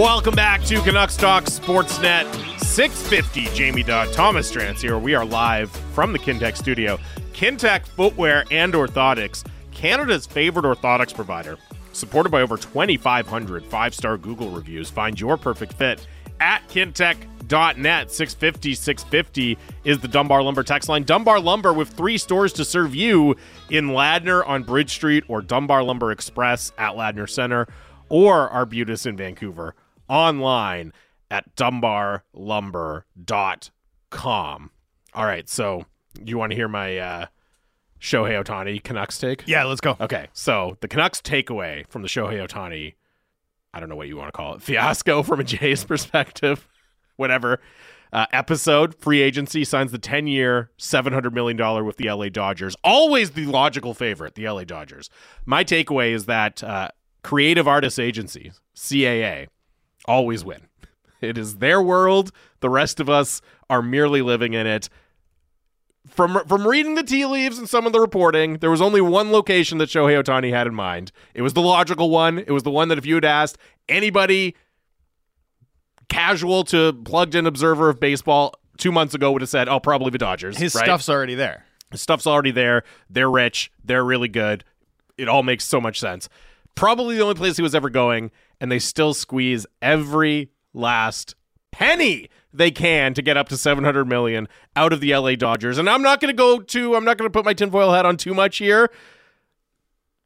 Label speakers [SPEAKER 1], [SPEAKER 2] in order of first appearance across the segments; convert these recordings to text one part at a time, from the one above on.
[SPEAKER 1] Welcome back to Canucks Talk Sportsnet 650. Jamie Dodd, Thomas Drance here. We are live from the Kintec studio. Kintec Footwear and Orthotics, Canada's favorite orthotics provider. Supported by over 2,500 five star Google reviews. Find your perfect fit at kintec.net. 650 650 is the Dunbar Lumber text line. Dunbar Lumber with three stores to serve you in Ladner on Bridge Street or Dunbar Lumber Express at Ladner Center or Arbutus in Vancouver online at dunbarlumber.com. All right, so you want to hear my uh, Shohei Ohtani Canucks take?
[SPEAKER 2] Yeah, let's go.
[SPEAKER 1] Okay, so the Canucks takeaway from the Shohei Ohtani, I don't know what you want to call it, fiasco from a Jays perspective, whatever. Uh, episode free agency signs the 10 year $700 million with the la dodgers always the logical favorite the la dodgers my takeaway is that uh, creative artists agency, caa always win it is their world the rest of us are merely living in it from from reading the tea leaves and some of the reporting, there was only one location that Shohei Ohtani had in mind. It was the logical one. It was the one that if you had asked anybody casual to plugged in observer of baseball two months ago would have said, "Oh, probably the Dodgers."
[SPEAKER 2] His
[SPEAKER 1] right?
[SPEAKER 2] stuff's already there.
[SPEAKER 1] His stuff's already there. They're rich. They're really good. It all makes so much sense. Probably the only place he was ever going, and they still squeeze every last penny they can to get up to 700 million out of the LA Dodgers. And I'm not going to go to, I'm not going to put my tinfoil hat on too much here.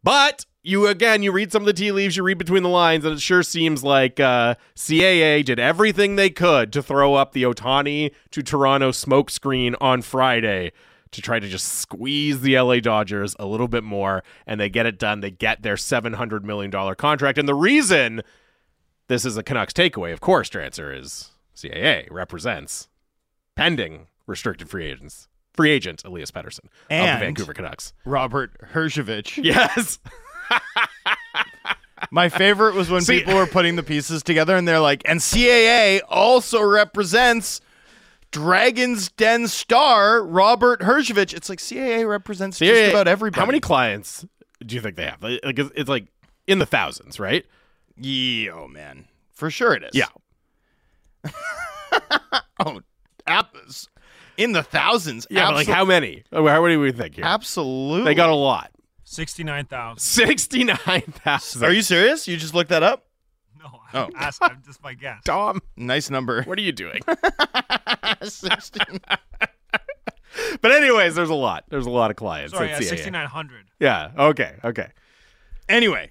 [SPEAKER 1] But you, again, you read some of the tea leaves, you read between the lines, and it sure seems like uh, CAA did everything they could to throw up the Ohtani to Toronto smokescreen on Friday to try to just squeeze the LA Dodgers a little bit more, and they get it done. They get their $700 million contract. And the reason this is a Canucks takeaway, of course, Drancer, is CAA represents pending restricted free agents. Free agent Elias Pettersson of the Vancouver Canucks.
[SPEAKER 2] Robert Herjavec.
[SPEAKER 1] Yes.
[SPEAKER 2] My favorite was when
[SPEAKER 1] See-
[SPEAKER 2] people were putting the pieces together and they're like, and CAA also represents Dragon's Den star Robert Herjavec. It's like CAA represents just about everybody.
[SPEAKER 1] How many clients do you think they have? Like, like, it's, it's like in the thousands, right?
[SPEAKER 2] Yeah, oh man, for sure it is.
[SPEAKER 1] Yeah.
[SPEAKER 2] Oh, app- in the thousands.
[SPEAKER 1] Yeah, but like how many? Oh, How many do we think here?
[SPEAKER 2] Absolutely.
[SPEAKER 1] They got a lot.
[SPEAKER 3] 69,000.
[SPEAKER 1] 69,000.
[SPEAKER 2] Are you serious? You just looked that up?
[SPEAKER 3] No,
[SPEAKER 2] Oh.
[SPEAKER 3] I'm ask, I'm just my guess.
[SPEAKER 1] Tom,
[SPEAKER 2] Nice number.
[SPEAKER 1] what are you doing? but anyways, there's a lot. There's a lot of clients.
[SPEAKER 3] Sorry,
[SPEAKER 1] at
[SPEAKER 3] yeah,
[SPEAKER 1] CAA.
[SPEAKER 3] 6,900.
[SPEAKER 1] Yeah. Okay. Okay.
[SPEAKER 2] Anyway,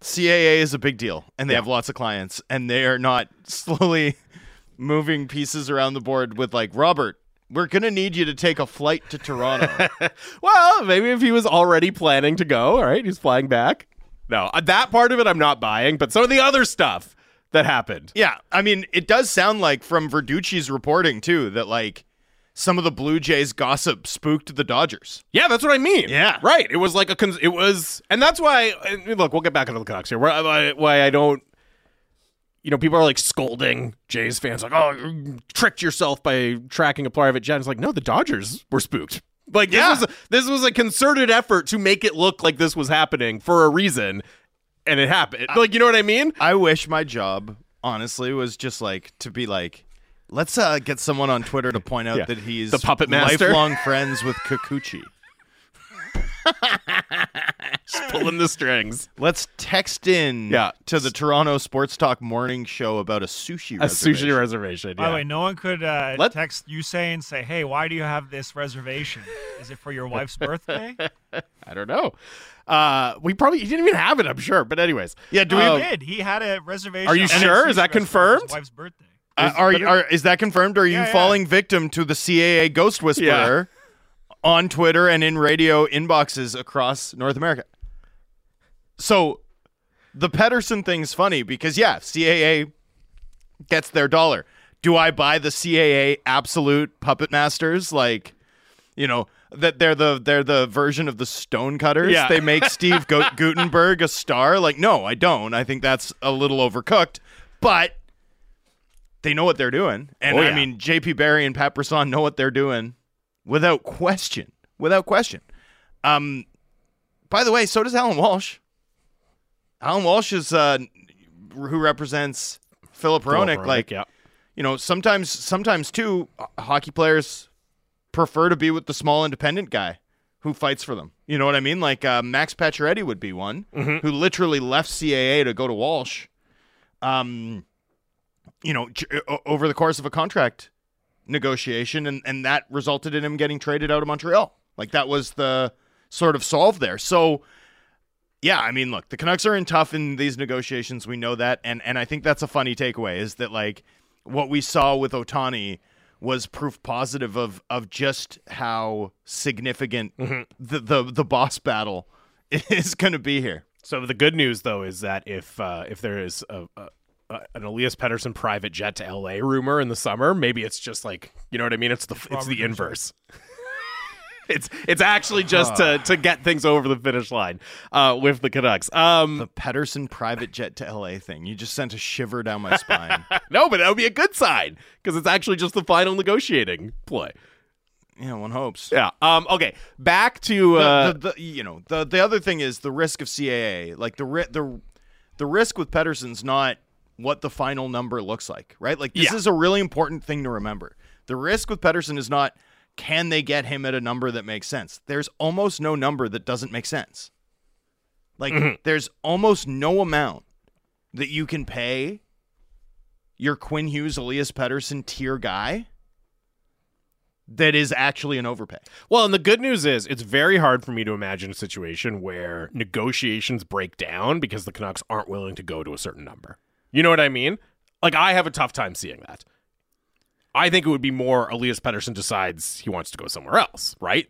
[SPEAKER 2] CAA is a big deal, and they
[SPEAKER 1] Yeah.
[SPEAKER 2] have lots of clients, and they are not slowly moving pieces around the board with like Robert. We're gonna need you to take a flight to Toronto.
[SPEAKER 1] Well, maybe if he was already planning to go, all right, he's flying back. No, uh, that part of it I'm not buying, but some of the other stuff that happened.
[SPEAKER 2] yeah, I mean, it does sound like from Verducci's reporting too that like some of the Blue Jays gossip spooked the Dodgers.
[SPEAKER 1] Yeah, that's what I mean.
[SPEAKER 2] Yeah.
[SPEAKER 1] right. It was like a cons- it was, and that's why. and look, we'll get back into the Canucks here. Why, why, why I don't. You know, people are like scolding Jays fans, like, "Oh, you tricked yourself by tracking a private jet." It's like, no, the Dodgers were spooked. Like, this
[SPEAKER 2] Yeah.
[SPEAKER 1] was this was a concerted effort to make it look like this was happening for a reason, and it happened. like, you know what I mean?
[SPEAKER 2] I wish my job, honestly, was just like to be like, let's uh, get someone on Twitter to point out
[SPEAKER 1] Yeah.
[SPEAKER 2] that he's
[SPEAKER 1] The puppet master.
[SPEAKER 2] lifelong friends with Kikuchi.
[SPEAKER 1] Pulling the strings.
[SPEAKER 2] Let's text in
[SPEAKER 1] Yeah.
[SPEAKER 2] to the Toronto Sports Talk morning show about a sushi
[SPEAKER 1] A sushi
[SPEAKER 2] reservation.
[SPEAKER 1] reservation.
[SPEAKER 3] By the
[SPEAKER 1] yeah.
[SPEAKER 3] way, no one could uh,
[SPEAKER 1] Let-
[SPEAKER 3] text you say and say, hey, why do you have this reservation? Is it for your wife's birthday?
[SPEAKER 1] I don't know. Uh, we probably he didn't even have it. I'm sure. But anyways,
[SPEAKER 2] Yeah, do we-
[SPEAKER 3] He did. He had a reservation.
[SPEAKER 1] Are you sure? Is that confirmed?
[SPEAKER 3] His wife's birthday.
[SPEAKER 2] Uh, are, are is that confirmed? Or are you
[SPEAKER 3] Yeah, yeah.
[SPEAKER 2] falling victim to the CAA ghost whisperer on Twitter and in radio inboxes across North America? So the Pettersson thing's funny because yeah, CAA gets their dollar. Do I buy the CAA absolute puppet masters like you know that they're the they're the version of the stonecutters.
[SPEAKER 1] Yeah.
[SPEAKER 2] They make Steve Go- Guttenberg a star. Like no, I don't. I think that's a little overcooked. But they know what they're doing. And
[SPEAKER 1] Oh,
[SPEAKER 2] I mean, JP Barry and Pat Brisson know what they're doing without question. Without question. Um, by the way, so does Alan Walsh. Alan Walsh is uh, who represents Filip
[SPEAKER 1] Hronek,
[SPEAKER 2] like
[SPEAKER 1] yeah.
[SPEAKER 2] you know, sometimes sometimes too, hockey players prefer to be with the small independent guy who fights for them. You know what I mean? Like uh, Max Pacioretty would be one who literally left CAA to go to Walsh. Um, you know, j- over the course of a contract negotiation, and and that resulted in him getting traded out of Montreal. Like that was the sort of solve there. So. Yeah, I mean, look, the Canucks are in tough in these negotiations. We know that, and and I think that's a funny takeaway is that like what we saw with Ohtani was proof positive of of just how significant the, the the boss battle is going to be here.
[SPEAKER 1] So the good news, though, is that if uh, if there is a, a, a, an Elias Pettersson private jet to LA rumor in the summer, maybe it's just like you know what I mean. It's the it's
[SPEAKER 3] Robert
[SPEAKER 1] the inverse. It's it's actually just to to get things over the finish line uh, with the Canucks. Um,
[SPEAKER 2] The Pettersson private jet to LA thing. You just sent a shiver down my spine.
[SPEAKER 1] no, but that would be a good sign because it's actually just the final negotiating play.
[SPEAKER 2] yeah, one hopes.
[SPEAKER 1] Yeah. Um. Okay. Back to
[SPEAKER 2] The-
[SPEAKER 1] uh.
[SPEAKER 2] the, the, you know the the other thing is the risk of CAA. Like the ri- the the risk with Pettersson's not what the final number looks like, right? Like this
[SPEAKER 1] Yeah.
[SPEAKER 2] is a really important thing to remember. The risk with Pettersson is not can they get him at a number that makes sense. There's almost no number that doesn't make sense. Like
[SPEAKER 1] Mm-hmm.
[SPEAKER 2] there's almost no amount that you can pay your Quinn Hughes, Elias Pettersson tier guy that is actually an overpay.
[SPEAKER 1] Well, and the good news is it's very hard for me to imagine a situation where negotiations break down because the Canucks aren't willing to go to a certain number. You know what I mean? Like I have a tough time seeing that. I think it would be more Elias Pettersson decides he wants to go somewhere else, right?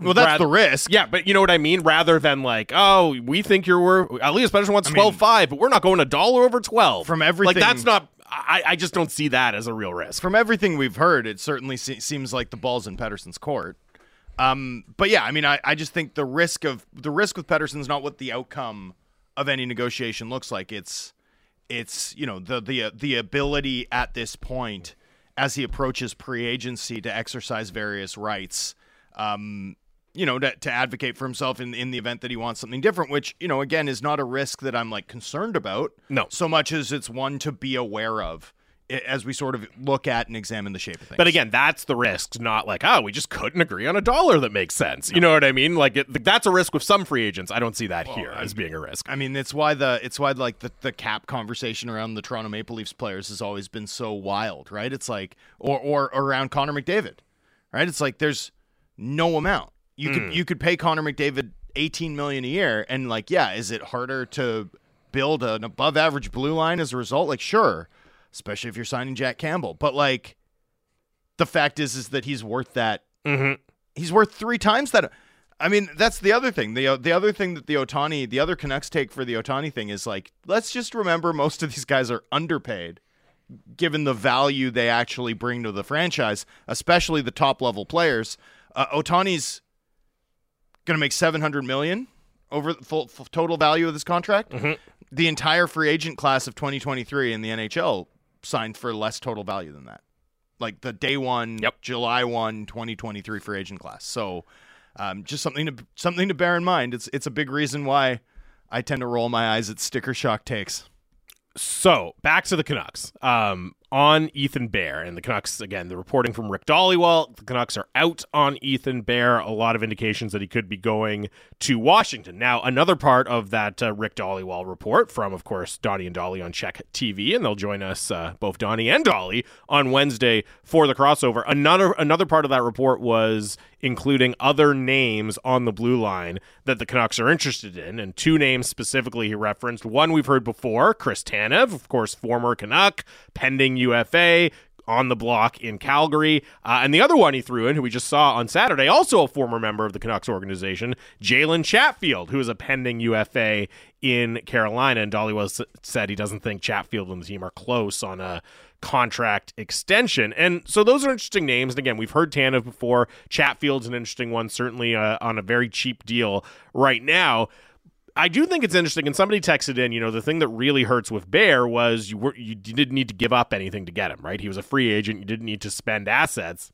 [SPEAKER 2] Well, that's
[SPEAKER 1] Rather-
[SPEAKER 2] the risk.
[SPEAKER 1] Yeah, but you know what I mean? Rather than like, oh, we think you're worth Elias Pettersson wants
[SPEAKER 2] mean-
[SPEAKER 1] twelve five, but we're not going a dollar over twelve.
[SPEAKER 2] From everything.
[SPEAKER 1] like that's not. I, I just don't see that as a real risk.
[SPEAKER 2] From everything we've heard, it certainly se- seems like the ball's in Pettersson's court. Um, but yeah, I mean, I, I just think the risk of the risk with Pettersson's not what the outcome of any negotiation looks like. It's it's you know the the the ability at this point as he approaches pre-agency to exercise various rights. Um, you know, to, to advocate for himself in in the event that he wants something different, which you know, again, is not a risk that I'm like concerned about.
[SPEAKER 1] No.
[SPEAKER 2] so much as it's one to be aware of as we sort of look at and examine the shape of things.
[SPEAKER 1] But again, that's the risk, not like, oh, we just couldn't agree on a dollar that makes sense. You know what I mean? Like, it, that's a risk with some free agents. I don't see that here as being a risk.
[SPEAKER 2] I mean, it's why the it's why like the, the cap conversation around the Toronto Maple Leafs players has always been so wild, right? It's like or or around Connor McDavid, right? It's like there's no amount you could hmm. you could pay Connor McDavid 18 million a year, and like yeah, is it harder to build an above average blue line as a result? Like sure, especially if you're signing Jack Campbell, but like the fact is is that he's worth that
[SPEAKER 1] Mm-hmm.
[SPEAKER 2] he's worth three times that. I mean, that's the other thing. The the other thing that the Ohtani, the other Canucks take for the Ohtani thing is like, let's just remember most of these guys are underpaid, given the value they actually bring to the franchise, especially the top level players. Uh, Ohtani's going to make seven hundred million over the full, full total value of this contract. The entire free agent class of 2023 in the NHL signed for less total value than that. Like the day one,
[SPEAKER 1] Yep.
[SPEAKER 2] July 1, 2023 free agent class. So um, just something to something to bear in mind. It's it's a big reason why I tend to roll my eyes at sticker shock takes.
[SPEAKER 1] So back to the Canucks. Um, on Ethan Bear and the Canucks again. The reporting from Rick Dhaliwal: the Canucks are out on Ethan Bear. A lot of indications that he could be going to Washington. Now, another part of that uh, Rick Dhaliwal report from, of course, Donnie and Dolly on CHEK TV, and they'll join us uh, both Donnie and Dolly on Wednesday for the crossover. Another another part of that report was including other names on the blue line that the Canucks are interested in, and two names specifically he referenced. One we've heard before, Chris Tanev, of course, former Canuck, pending UFA. On the block in Calgary. Uh, and the other one he threw in, who we just saw on Saturday, also a former member of the Canucks organization, Jalen Chatfield, who is a pending UFA in Carolina. And Dhaliwal s- said he doesn't think Chatfield and the team are close on a contract extension. And so those are interesting names. And again, we've heard Tanev before. Chatfield's an interesting one, certainly uh, on a very cheap deal right now. I do think it's interesting, and somebody texted in. You know, the thing that really hurts with Bear was you were you didn't need to give up anything to get him, right? He was a free agent. You didn't need to spend assets.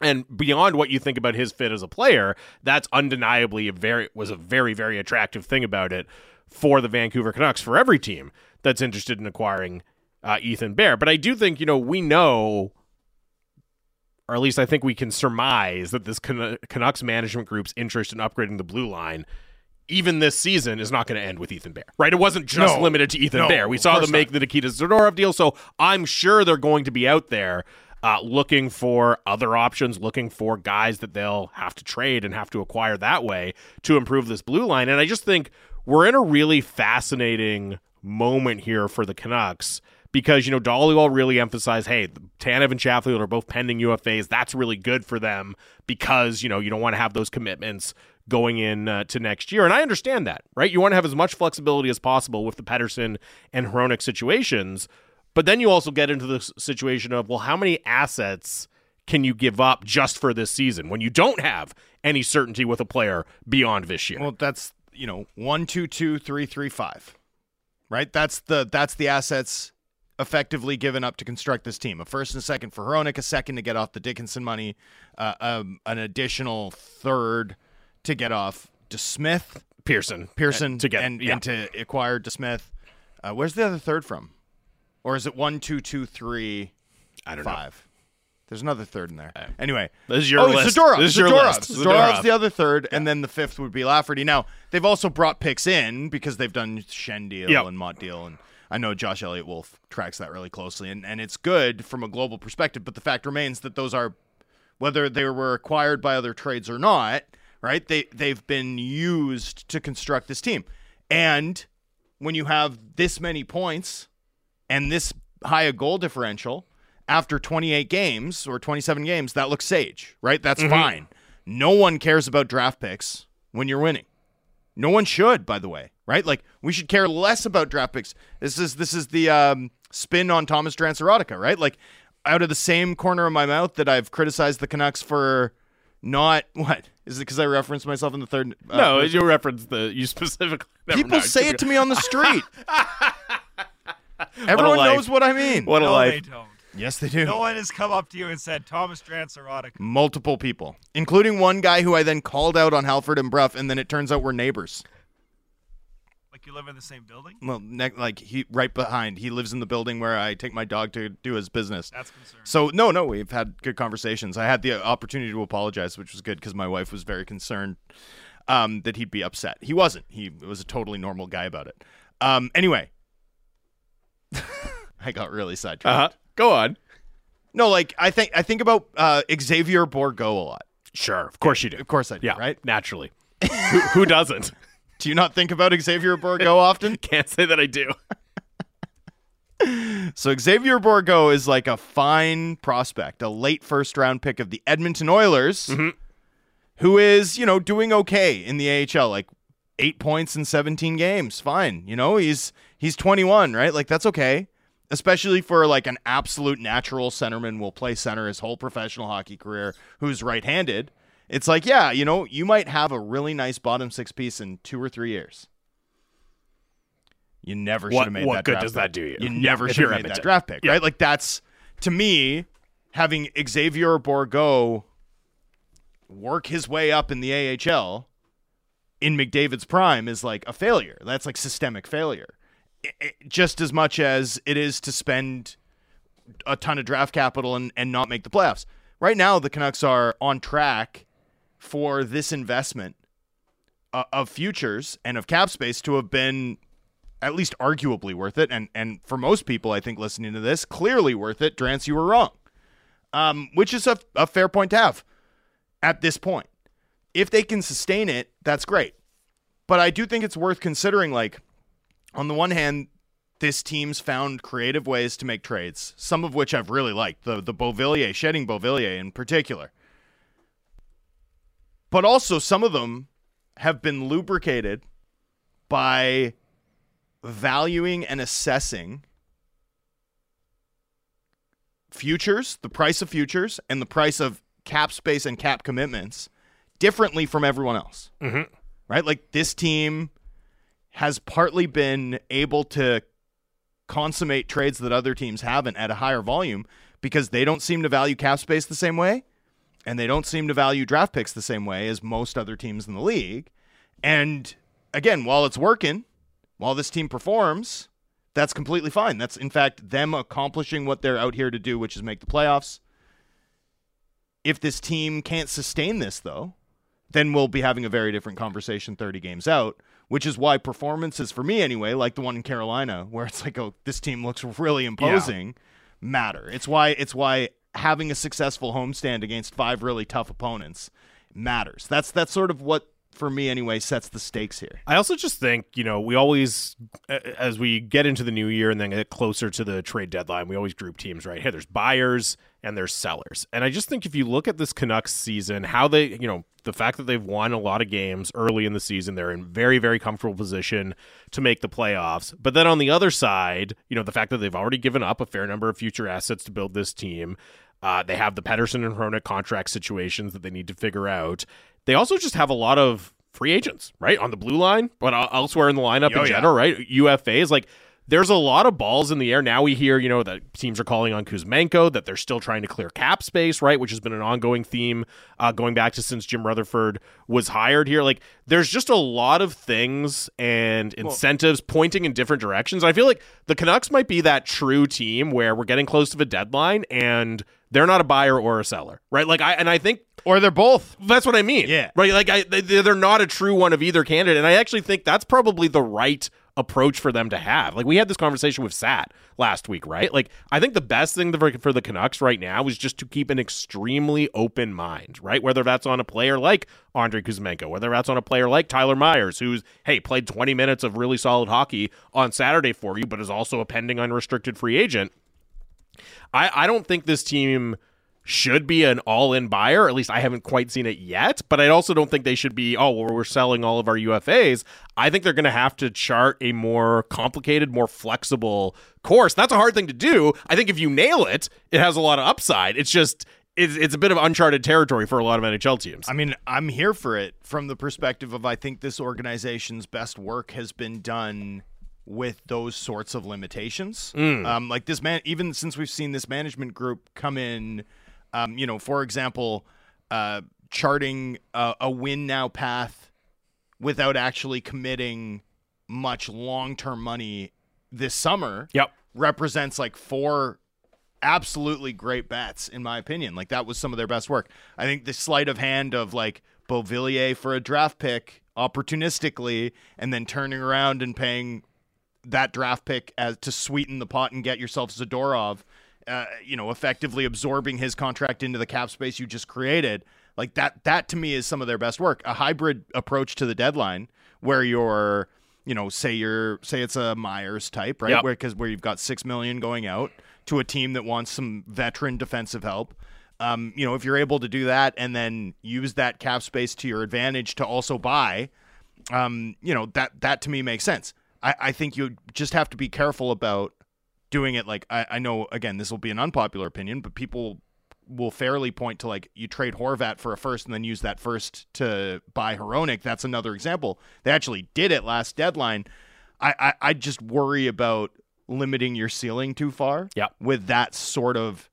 [SPEAKER 1] And beyond what you think about his fit as a player, that's undeniably a very was a very very attractive thing about it for the Vancouver Canucks for every team that's interested in acquiring uh, Ethan Bear. But I do think, you know, we know, or at least I think we can surmise that this Can- Canucks management group's interest in upgrading the blue line. Even this season is not going to end with Ethan Bear, right? It wasn't just
[SPEAKER 2] No.
[SPEAKER 1] limited to Ethan
[SPEAKER 2] No,
[SPEAKER 1] Bear. We saw them make the Nikita Zadorov deal, so I'm sure they're going to be out there uh, looking for other options, looking for guys that they'll have to trade and have to acquire that way to improve this blue line. And I just think we're in a really fascinating moment here for the Canucks because, you know, Dhaliwal really emphasized, hey, Tanev and Chatfield are both pending UFAs. That's really good for them because, you know, you don't want to have those commitments going in uh, to next year. And I understand that, right? You want to have as much flexibility as possible with the Pettersson and Hronek situations. But then you also get into the situation of, well, how many assets can you give up just for this season when you don't have any certainty with a player beyond this year?
[SPEAKER 2] Well, that's you know one, two, two, three, three, five, right? That's the that's the assets effectively given up to construct this team. A first and a second for Hronek, a second to get off the Dickinson money, uh, um, an additional third to get off DeSmith,
[SPEAKER 1] Pearson,
[SPEAKER 2] Pearson,
[SPEAKER 1] uh, to get
[SPEAKER 2] and,
[SPEAKER 1] yeah.
[SPEAKER 2] and to acquire DeSmith. Uh, where's the other third from? Or is it one, two, two, three,
[SPEAKER 1] I don't know.
[SPEAKER 2] five? There's another third in there. Anyway,
[SPEAKER 1] This is your
[SPEAKER 2] oh,
[SPEAKER 1] list.
[SPEAKER 2] Zadorov.
[SPEAKER 1] This is your
[SPEAKER 2] Zadorov.
[SPEAKER 1] list.
[SPEAKER 2] Zadorov's the other third, and then the fifth would be Lafferty. Now they've also brought picks in because they've done Schenn deal
[SPEAKER 1] Yep.
[SPEAKER 2] and Motte deal, and I know Josh Elliott Wolf tracks that really closely, and and it's good from a global perspective. But the fact remains that those are whether they were acquired by other trades or not, right? They they've been used to construct this team, and when you have this many points and this high a goal differential after 28 games or 27 games, that looks sage, right? That's mm-hmm. fine. No one cares about draft picks when you're winning. No one should, by the way, right? Like we should care less about draft picks. This is this is the um, spin on Thomas Transerotica, right? Like out of the same corner of my mouth that I've criticized the Canucks for not what is it because I referenced myself in the third? uh,
[SPEAKER 1] no, you referenced the you specifically. Never
[SPEAKER 2] people
[SPEAKER 1] mind.
[SPEAKER 2] say it to me on the street. Everyone
[SPEAKER 1] life.
[SPEAKER 2] knows what I mean.
[SPEAKER 1] What a
[SPEAKER 3] no,
[SPEAKER 1] life.
[SPEAKER 3] they don't.
[SPEAKER 2] Yes, they do.
[SPEAKER 3] No one has come up to you and said Thomas Transerotic.
[SPEAKER 2] Multiple people, including one guy who I then called out on Halford and Bruff, and then it turns out we're neighbors.
[SPEAKER 3] Like you live in the same building.
[SPEAKER 2] Well, ne- like he right behind. He lives in the building where I take my dog to do his business.
[SPEAKER 3] That's concerning.
[SPEAKER 2] So no, no, we've had good conversations. I had the opportunity to apologize, which was good because my wife was very concerned um, that he'd be upset. He wasn't. He was a totally normal guy about it. Um, anyway, I got really sidetracked.
[SPEAKER 1] Uh huh. Go on.
[SPEAKER 2] No, like I think I think about uh, Xavier Bourgault a lot.
[SPEAKER 1] Sure, of course you do.
[SPEAKER 2] Of course I do.
[SPEAKER 1] Yeah,
[SPEAKER 2] Right?
[SPEAKER 1] Naturally. who, who doesn't?
[SPEAKER 2] Do you not think about Xavier Bourgault often?
[SPEAKER 1] Can't say that I do.
[SPEAKER 2] So Xavier Bourgault is like a fine prospect, a late first round pick of the Edmonton Oilers, mm-hmm. who is, you know, doing okay in the AHL, like eight points in 17 games. Fine. You know, he's he's 21, right? Like that's okay. Especially for like an absolute natural centerman will play center his whole professional hockey career who's right handed. It's like, yeah, you know, you might have a really nice bottom six piece in two or three years. You never should
[SPEAKER 1] What-
[SPEAKER 2] have made
[SPEAKER 1] what
[SPEAKER 2] that
[SPEAKER 1] good
[SPEAKER 2] draft
[SPEAKER 1] does
[SPEAKER 2] pick.
[SPEAKER 1] that do you?
[SPEAKER 2] You never should have made that draft pick,
[SPEAKER 1] Yeah.
[SPEAKER 2] right? Like that's to me having Xavier Bourgault work his way up in the AHL in McDavid's prime is like a failure. That's like systemic failure. I- I- just as much as it is to spend a ton of draft capital and, and not make the playoffs. Right now, the Canucks are on track for this investment uh, of futures and of cap space to have been at least arguably worth it. And and for most people, I think listening to this, clearly worth it. Drance, you were wrong. Um, which is a, a fair point to have at this point. If they can sustain it, that's great. But I do think it's worth considering like on the one hand, this team's found creative ways to make trades, some of which I've really liked. The the Beauvillier, shedding Beauvillier in particular. But also some of them have been lubricated by valuing and assessing futures, the price of futures, and the price of cap space and cap commitments differently from everyone else.
[SPEAKER 1] Mhm.
[SPEAKER 2] Right? Like this team has partly been able to consummate trades that other teams haven't at a higher volume because they don't seem to value cap space the same way and they don't seem to value draft picks the same way as most other teams in the league. And again, while it's working, while this team performs, that's completely fine. That's in fact them accomplishing what they're out here to do, which is make the playoffs. If this team can't sustain this though, then we'll be having a very different conversation 30 games out, which is why performances for me anyway, like the one in Carolina where it's like oh this team looks really imposing, matter. It's why it's why having a successful homestand against five really tough opponents matters. That's that's sort of what for me anyway sets the stakes here.
[SPEAKER 1] I also just think, you know, we always as we get into the new year and then get closer to the trade deadline, we always group teams, right? Hey, there's buyers and there's sellers. And I just think if you look at this Canucks season, how they, you know, the fact that they've won a lot of games early in the season, they're in very, very comfortable position to make the playoffs. But then on the other side, you know, the fact that they've already given up a fair number of future assets to build this team. Uh, they have the Pettersson and Hronek contract situations that they need to figure out. They also just have a lot of free agents, right? On the blue line, but elsewhere in the lineup
[SPEAKER 2] Oh,
[SPEAKER 1] in
[SPEAKER 2] yeah.
[SPEAKER 1] general, right? UFAs. Like, there's a lot of balls in the air. Now we hear, you know, that teams are calling on Kuzmenko, that they're still trying to clear cap space, right? Which has been an ongoing theme uh, going back to since Jim Rutherford was hired here. Like, there's just a lot of things and incentives pointing in different directions. I feel like the Canucks might be that true team where we're getting close to the deadline and they're not a buyer or a seller, right? Like, I, and I think
[SPEAKER 2] Or they're both.
[SPEAKER 1] that's what I mean.
[SPEAKER 2] Yeah.
[SPEAKER 1] Right. Like I, they, they're not a true one of either candidate, and I actually think that's probably the right approach for them to have. Like we had this conversation with Sat last week, right? Like I think the best thing for, the Canucks right now is just to keep an extremely open mind, right? Whether that's on a player like Andrei Kuzmenko, whether that's on a player like Tyler Myers, who's hey played 20 minutes of really solid hockey on Saturday for you, but is also a pending unrestricted free agent. I, I don't think this team should be an all-in buyer. At least I haven't quite seen it yet. But I also don't think they should be. Oh, well, we're selling all of our UFAs. I think they're going to have to chart a more complicated, more flexible course. That's a hard thing to do. I think if you nail it, it has a lot of upside. It's just it's, it's a bit of uncharted territory for a lot of NHL teams.
[SPEAKER 2] I mean, I'm here for it from the perspective of I think this organization's best work has been done with those sorts of limitations. Um, like this man, even since we've seen this management group come in, um, you know, for example, uh, charting a, a win now path without actually committing much long term money this summer
[SPEAKER 1] Yep.
[SPEAKER 2] represents like four absolutely great bets in my opinion. Like that was some of their best work. I think the sleight of hand of like Beauvillier for a draft pick opportunistically and then turning around and paying that draft pick as to sweeten the pot and get yourself Zadorov, uh, you know, effectively absorbing his contract into the cap space you just created. Like that that to me is some of their best work. A hybrid approach to the deadline where you're, you know, say you're say it's a Myers type, right?
[SPEAKER 1] Yep.
[SPEAKER 2] Where because where you've got 6 million going out to a team that wants some veteran defensive help. Um, you know, if you're able to do that and then use that cap space to your advantage to also buy, um, you know that that to me makes sense. I, I think you just have to be careful about doing it. Like I, I know again, this will be an unpopular opinion, but people will fairly point to like you trade Horvat for a first and then use that first to buy Hronek. That's another example. They actually did it last deadline. I, I, I just worry about limiting your ceiling too far
[SPEAKER 1] Yep.
[SPEAKER 2] with that sort of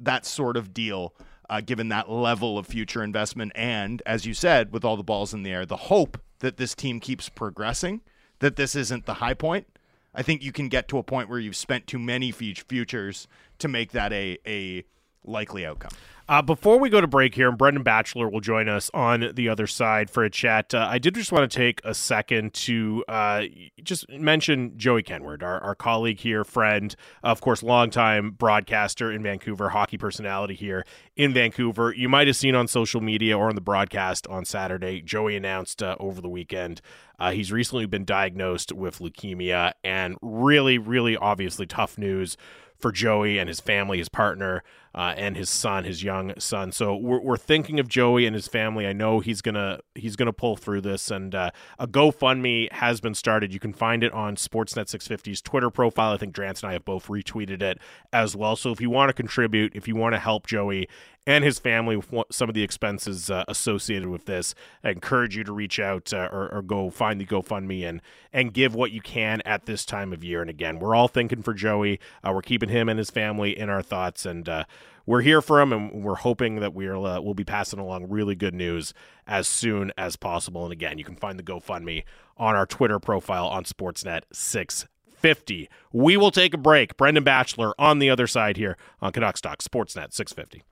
[SPEAKER 2] that sort of deal, uh, given that level of future investment, and as you said, with all the balls in the air, the hope that this team keeps progressing, that this isn't the high point. I think you can get to a point where you've spent too many futures to make that a a likely outcome.
[SPEAKER 1] Uh, before we go to break here, and Brendan Batchelor will join us on the other side for a chat. Uh, I did just want to take a second to uh, just mention Joey Kenward, our, our colleague here, friend, of course, longtime broadcaster in Vancouver, hockey personality here in Vancouver. You might have seen on social media or on the broadcast on Saturday, Joey announced uh, over the weekend uh, he's recently been diagnosed with leukemia, and really, really obviously tough news for Joey and his family, his partner, uh, and his son, his young son. So we're, we're thinking of Joey and his family. I know he's gonna he's gonna pull through this, and uh, a GoFundMe has been started. You can find it on Sportsnet 650's Twitter profile. I think Drance and I have both retweeted it as well. So if you want to contribute, if you want to help Joey and his family some of the expenses uh, associated with this, I encourage you to reach out uh, or, or go find the GoFundMe and and give what you can at this time of year. And again, we're all thinking for Joey. Uh, we're keeping him and his family in our thoughts, and uh, we're here for him, and we're hoping that we'll uh, we'll be passing along really good news as soon as possible. And again, you can find the GoFundMe on our Twitter profile on Sportsnet 650. 650. We will take a break. Brendan Batchelor on the other side here on Canucks Talk Sportsnet 650.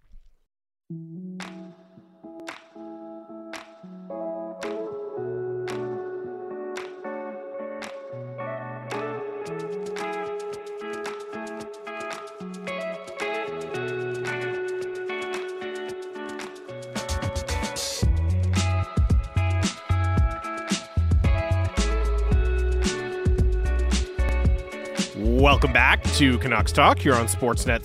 [SPEAKER 1] Welcome back to Canucks Talk here on Sportsnet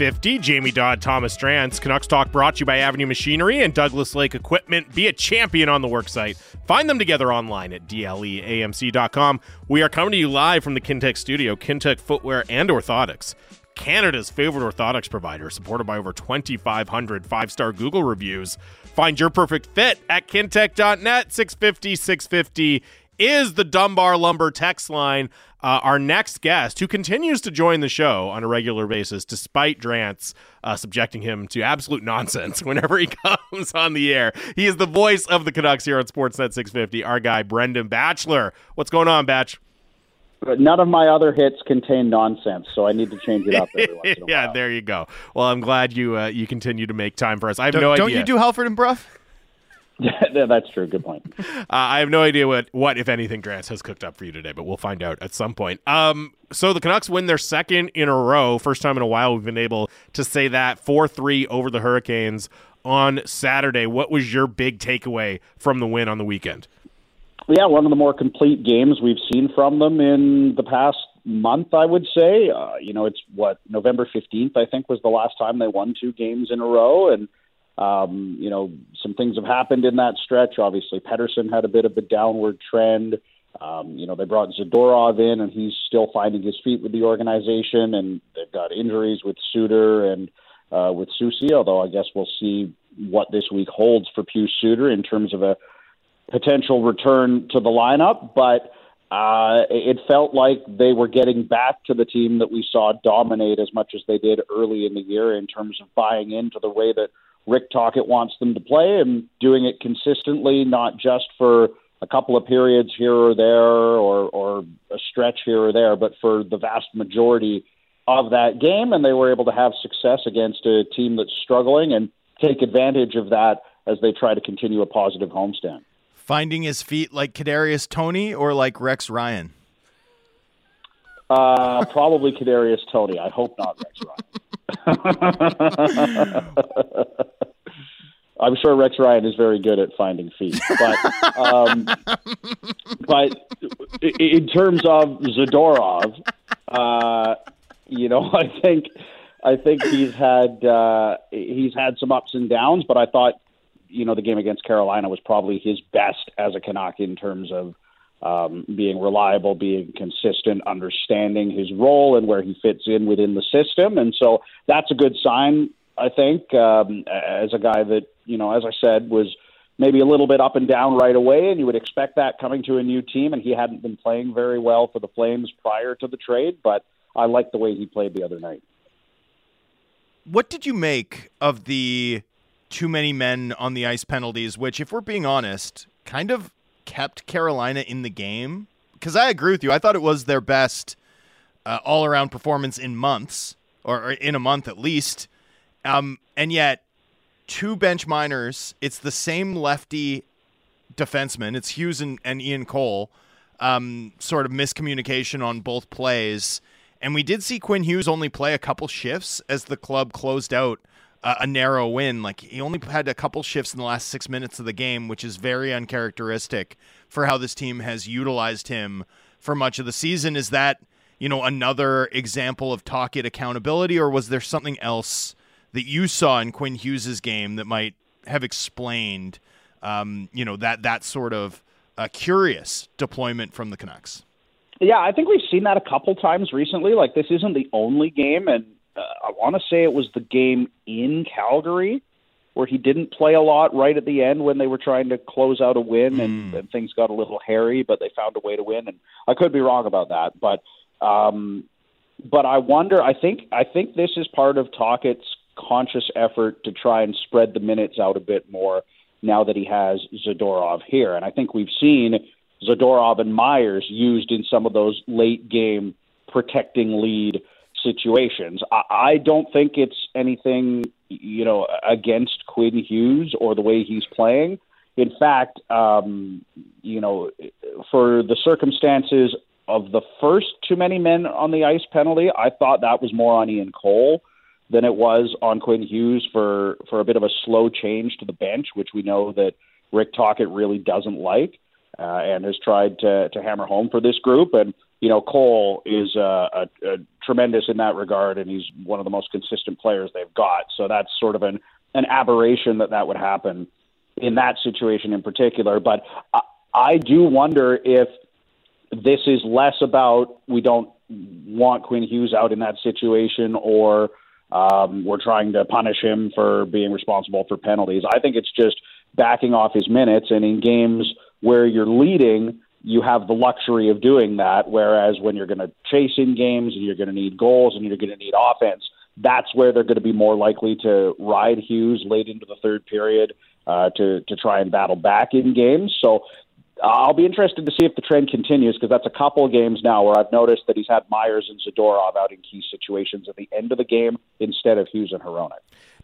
[SPEAKER 1] 650. Jamie Dodd, Thomas Drance. Canucks Talk brought to you by Avenue Machinery and Douglas Lake Equipment. Be a champion on the worksite. Find them together online at dleamc.com. We are coming to you live from the Kintec studio, Kintec Footwear and Orthotics. Canada's favorite orthotics provider, supported by over 2,500 five star Google reviews. Find your perfect fit at kintec.net. 650 650 is the Dunbar Lumber text line. Uh, our next guest, who continues to join the show on a regular basis, despite Drance uh, subjecting him to absolute nonsense whenever he comes on the air. He is the voice of the Canucks here on Sportsnet 650. Our guy, Brendan Batchelor. What's going on, Batch?
[SPEAKER 4] None of my other hits contain nonsense, so I need to change it up every once in a
[SPEAKER 1] yeah,
[SPEAKER 4] while.
[SPEAKER 1] there you go. Well, I'm glad you uh, you continue to make time for us. I have
[SPEAKER 2] Don't,
[SPEAKER 1] no idea.
[SPEAKER 2] don't you do Halford and Bruff?
[SPEAKER 4] Yeah, That's true. Good point.
[SPEAKER 1] Uh, I have no idea what, what, if anything, Drance has cooked up for you today, but we'll find out at some point. Um, so the Canucks win their second in a row. First time in a while we've been able to say that 4 3 over the Hurricanes on Saturday. What was your big takeaway from the win on the weekend?
[SPEAKER 4] Yeah, one of the more complete games we've seen from them in the past month, I would say. Uh, you know, it's what November fifteenth, I think, was the last time they won two games in a row, and um, you know, some things have happened in that stretch. Obviously, Pettersson had a bit of a downward trend. Um, you know, they brought Zadorov in, and he's still finding his feet with the organization. And they've got injuries with Suter and uh, with Soucy. Although I guess we'll see what this week holds for Pius Suter in terms of a potential return to the lineup. But uh, it felt like they were getting back to the team that we saw dominate as much as they did early in the year in terms of buying into the way that Rick Tocchet wants them to play and doing it consistently, not just for a couple of periods here or there or, or a stretch here or there, but for the vast majority of that game. And they were able to have success against a team that's struggling and take advantage of that as they try to continue a positive homestand.
[SPEAKER 2] Finding his feet like Kadarius Toney or like Rex Ryan?
[SPEAKER 4] Uh, probably Kadarius Toney. I hope not Rex Ryan. I'm sure Rex Ryan is very good at finding feet, but um, but in terms of Zadorov, uh, you know, I think I think he's had uh, he's had some ups and downs, but I thought you know the game against Carolina was probably his best as a Canuck in terms of um, being reliable, being consistent, understanding his role and where he fits in within the system. And so that's a good sign, I think, um, as a guy that, you know, as I said, was maybe a little bit up and down right away. And you would expect that coming to a new team. And he hadn't been playing very well for the Flames prior to the trade, but I liked the way he played the other night.
[SPEAKER 2] What did you make of the too many men on the ice penalties, which, if we're being honest, kind of kept Carolina in the game because I agree with you. I thought it was their best uh, all around performance in months, or, or, in a month at least. Um, and yet, two bench minors, it's the same lefty defenseman. It's Hughes and, and Ian Cole. Um, sort of miscommunication on both plays. And we did see Quinn Hughes only play a couple shifts as the club closed out uh, a narrow win. Like he only had a couple shifts in the last six minutes of the game, which is very uncharacteristic for how this team has utilized him for much of the season. Is that you know another example of Tocchet accountability, or was there something else that you saw in Quinn Hughes's game that might have explained um, you know that that sort of uh, curious deployment from the Canucks?
[SPEAKER 4] Yeah, I think we've seen that a couple times recently. Like this isn't the only game, and uh, I want to say it was the game in Calgary where he didn't play a lot right at the end when they were trying to close out a win and, and things got a little hairy, but they found a way to win. And I could be wrong about that, but um, but I wonder. I think I think this is part of Tocchet's conscious effort to try and spread the minutes out a bit more now that he has Zadorov here. And I think we've seen Zadorov and Myers used in some of those late game protecting lead situations. I, I don't think it's anything, you know, against Quinn Hughes or the way he's playing. In fact, um, you know, for the circumstances of the first too many men on the ice penalty, I thought that was more on Ian Cole than it was on Quinn Hughes for for a bit of a slow change to the bench, which we know that Rick Tocchet really doesn't like uh, and has tried to to hammer home for this group. And you know, Cole is uh, a, a tremendous in that regard, and he's one of the most consistent players they've got. So that's sort of an an aberration that that would happen in that situation in particular. But I, I do wonder if this is less about we don't want Quinn Hughes out in that situation or um, we're trying to punish him for being responsible for penalties. I think it's just backing off his minutes, and in games where you're leading, you have the luxury of doing that. Whereas when you're going to chase in games and you're going to need goals and you're going to need offense, that's where they're going to be more likely to ride Hughes late into the third period uh, to to try and battle back in games. So I'll be interested to see if the trend continues because that's a couple of games now where I've noticed that he's had Myers and Zadorov out in key situations at the end of the game instead of Hughes and Hronek.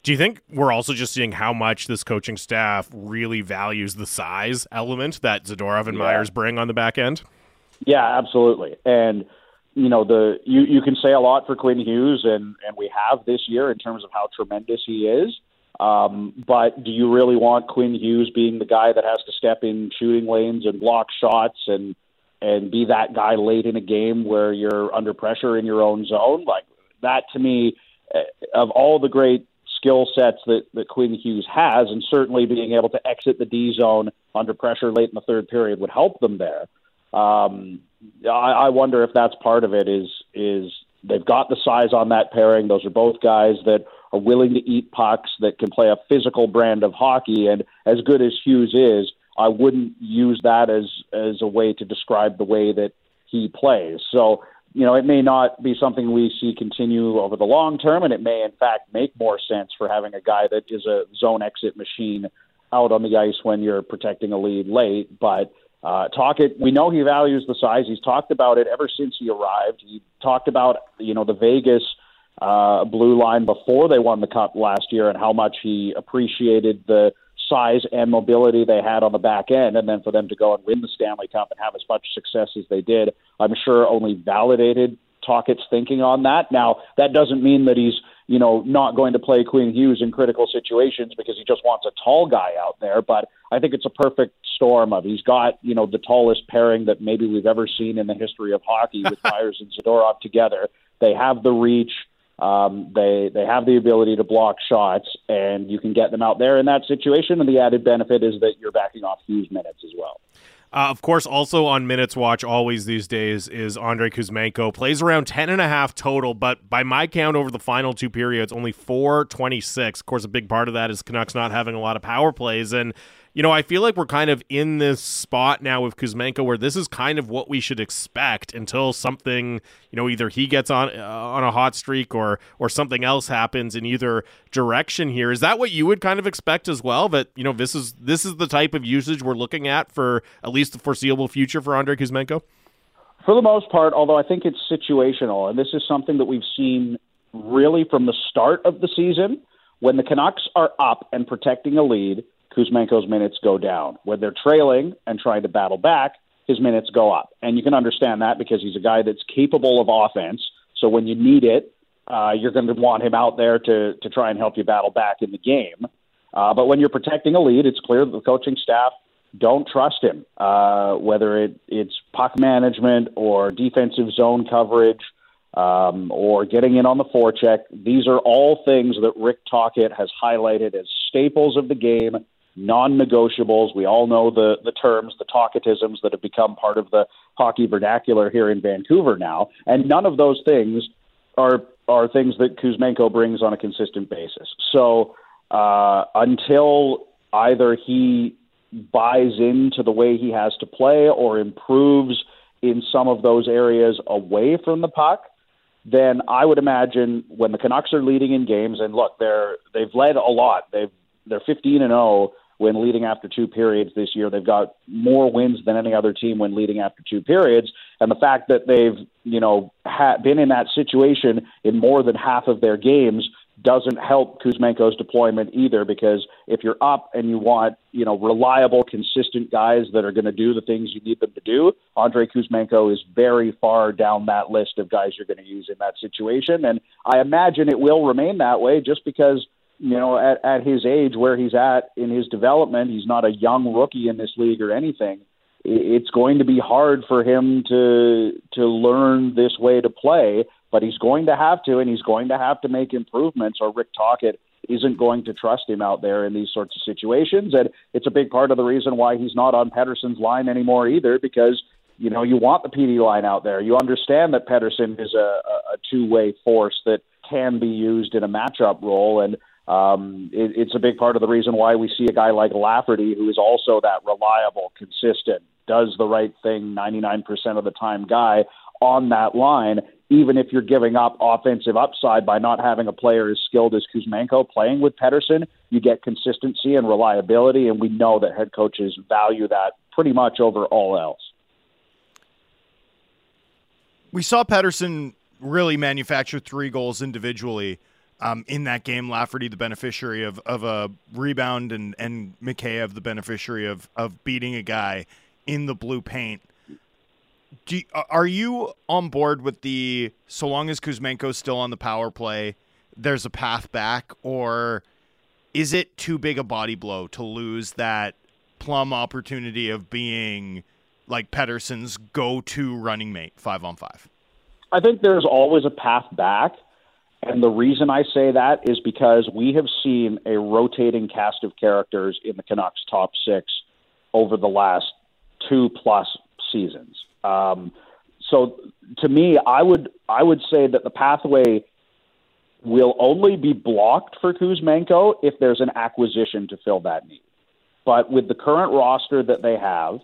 [SPEAKER 1] Do you think we're also just seeing how much this coaching staff really values the size element that Zadorov and yeah. Myers bring on the back end?
[SPEAKER 4] Yeah, absolutely. And you know the you you can say a lot for Quinn Hughes and and we have this year in terms of how tremendous he is. Um, but do you really want Quinn Hughes being the guy that has to step in shooting lanes and block shots and and be that guy late in a game where you're under pressure in your own zone? Like that to me, eh, of all the great skill sets that, that Quinn Hughes has, and certainly being able to exit the D zone under pressure late in the third period would help them there. Um, I, I wonder if that's part of it. Is is they've got the size on that pairing. Those are both guys that are willing to eat pucks, that can play a physical brand of hockey. And as good as Hughes is, I wouldn't use that as as a way to describe the way that he plays. So you know, it may not be something we see continue over the long term, and it may, in fact, make more sense for having a guy that is a zone exit machine out on the ice when you're protecting a lead late. But uh, Tocchet, we know he values the size. He's talked about it ever since he arrived. He talked about, you know, the Vegas uh, blue line before they won the cup last year and how much he appreciated the size and mobility they had on the back end, and then for them to go and win the Stanley Cup and have as much success as they did, I'm sure only validated Tocchet's thinking on that. Now, that doesn't mean that he's you know not going to play Quinn Hughes in critical situations because he just wants a tall guy out there. But I think it's a perfect storm of he's got you know the tallest pairing that maybe we've ever seen in the history of hockey with Myers and Zadorov together. They have the reach. Um, they they have the ability to block shots, and you can get them out there in that situation. And the added benefit is that you're backing off huge minutes as well.
[SPEAKER 1] Uh, of course, also on minutes watch always these days is Andrei Kuzmenko. Plays around 10 and a half total, but by my count over the final two periods, only 426. Of course, a big part of that is Canucks not having a lot of power plays. And you know, I feel like we're kind of in this spot now with Kuzmenko where this is kind of what we should expect until something, you know, either he gets on uh, on a hot streak or or something else happens in either direction here. Is that what you would kind of expect as well that, you know, this is this is the type of usage we're looking at for at least the foreseeable future for Andrei Kuzmenko?
[SPEAKER 4] For the most part, although I think it's situational and this is something that we've seen really from the start of the season when the Canucks are up and protecting a lead Kuzmenko's minutes go down. When they're trailing and trying to battle back, his minutes go up. And you can understand that because he's a guy that's capable of offense. So when you need it, uh, you're going to want him out there to, to try and help you battle back in the game. Uh, but when you're protecting a lead, it's clear that the coaching staff don't trust him, uh, whether it, it's puck management or defensive zone coverage um, or getting in on the forecheck. These are all things that Rick Tocchet has highlighted as staples of the game non-negotiables. We all know the the terms, the Tocchetisms that have become part of the hockey vernacular here in Vancouver now, and none of those things are are things that Kuzmenko brings on a consistent basis. So uh, until either he buys into the way he has to play or improves in some of those areas away from the puck, then I would imagine when the Canucks are leading in games, and look, they're they've led a lot. They've they're 15 and 0 when leading after two periods this year. They've got more wins than any other team when leading after two periods. And the fact that they've, you know, ha- been in that situation in more than half of their games doesn't help Kuzmenko's deployment either because if you're up and you want, you know, reliable, consistent guys that are going to do the things you need them to do, Andrei Kuzmenko is very far down that list of guys you're going to use in that situation. And I imagine it will remain that way just because, you know, at, at his age, where he's at in his development, he's not a young rookie in this league or anything. It's going to be hard for him to to learn this way to play but he's going to have to, and he's going to have to make improvements, or Rick Tocchet isn't going to trust him out there in these sorts of situations. And it's a big part of the reason why he's not on Pettersson's line anymore either, because you know you want the Petey line out there. You understand that Pettersson is a, a two-way force that can be used in a matchup role, and um, it, it's a big part of the reason why we see a guy like Lafferty, who is also that reliable, consistent, does the right thing 99% of the time guy on that line even if you're giving up offensive upside by not having a player as skilled as Kuzmenko playing with Pettersson, you get consistency and reliability, and we know that head coaches value that pretty much over all else.
[SPEAKER 2] We saw Pettersson really manufacture three goals individually um, in that game. Lafferty, the beneficiary of, of a rebound, and and the beneficiary of of beating a guy in the blue paint you, are you on board with the so long as Kuzmenko's still on the power play, there's a path back, or is it too big a body blow to lose that plum opportunity of being like Pettersson's go-to running mate five on five?
[SPEAKER 4] I think there's always a path back. And the reason I say that is because we have seen a rotating cast of characters in the Canucks top six over the last two plus seasons. Um, so to me, I would I would say that the pathway will only be blocked for Kuzmenko if there's an acquisition to fill that need. But with the current roster that they have,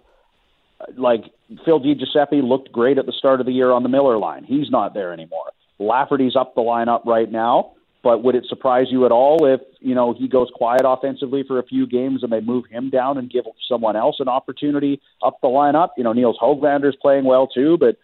[SPEAKER 4] like Phil DiGiuseppe looked great at the start of the year on the Miller line. He's not there anymore. Lafferty's up the lineup right now. But would it surprise you at all if you know he goes quiet offensively for a few games and they move him down and give someone else an opportunity up the lineup? You know, Nils Hoglander's playing well too, but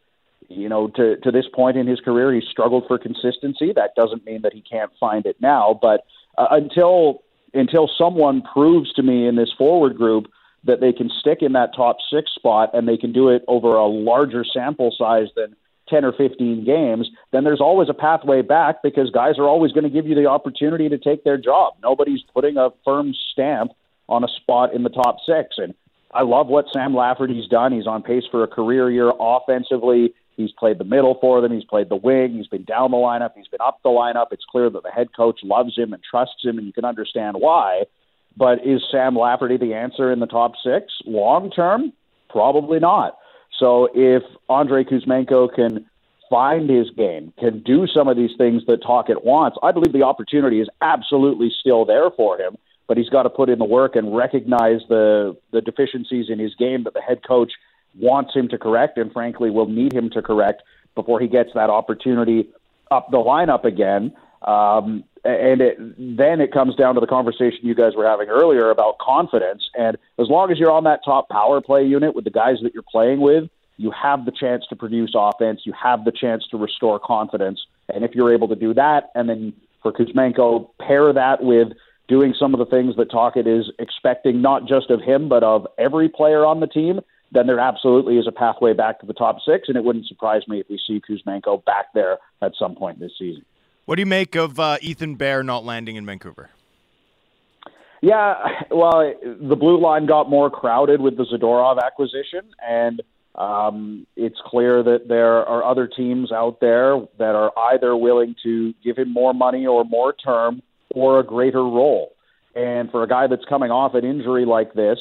[SPEAKER 4] you know, to to this point in his career, he's struggled for consistency. That doesn't mean that he can't find it now, but uh, until until someone proves to me in this forward group that they can stick in that top six spot and they can do it over a larger sample size than 10 or 15 games, then there's always a pathway back because guys are always going to give you the opportunity to take their job. Nobody's putting a firm stamp on a spot in the top six. And I love what Sam Lafferty's done. He's on pace for a career year offensively. He's played the middle for them. He's played the wing. He's been down the lineup. He's been up the lineup. It's clear that the head coach loves him and trusts him, and you can understand why. But is Sam Lafferty the answer in the top six long term? Probably not. So if Andrei Kuzmenko can find his game, can do some of these things that Tocchet wants, I believe the opportunity is absolutely still there for him. But he's got to put in the work and recognize the the deficiencies in his game that the head coach wants him to correct, and frankly will need him to correct before he gets that opportunity up the lineup again. Um, and it, then it comes down to the conversation you guys were having earlier about confidence. And as long as you're on that top power play unit with the guys that you're playing with, you have the chance to produce offense. You have the chance to restore confidence. And if you're able to do that, and then for Kuzmenko, pair that with doing some of the things that Tocchet is expecting, not just of him, but of every player on the team, then there absolutely is a pathway back to the top six. And it wouldn't surprise me if we see Kuzmenko back there at some point this season.
[SPEAKER 2] What do you make of uh, Ethan Bear not landing in Vancouver?
[SPEAKER 4] Yeah, well, the blue line got more crowded with the Zadorov acquisition, and um, it's clear that there are other teams out there that are either willing to give him more money or more term or a greater role. And for a guy that's coming off an injury like this,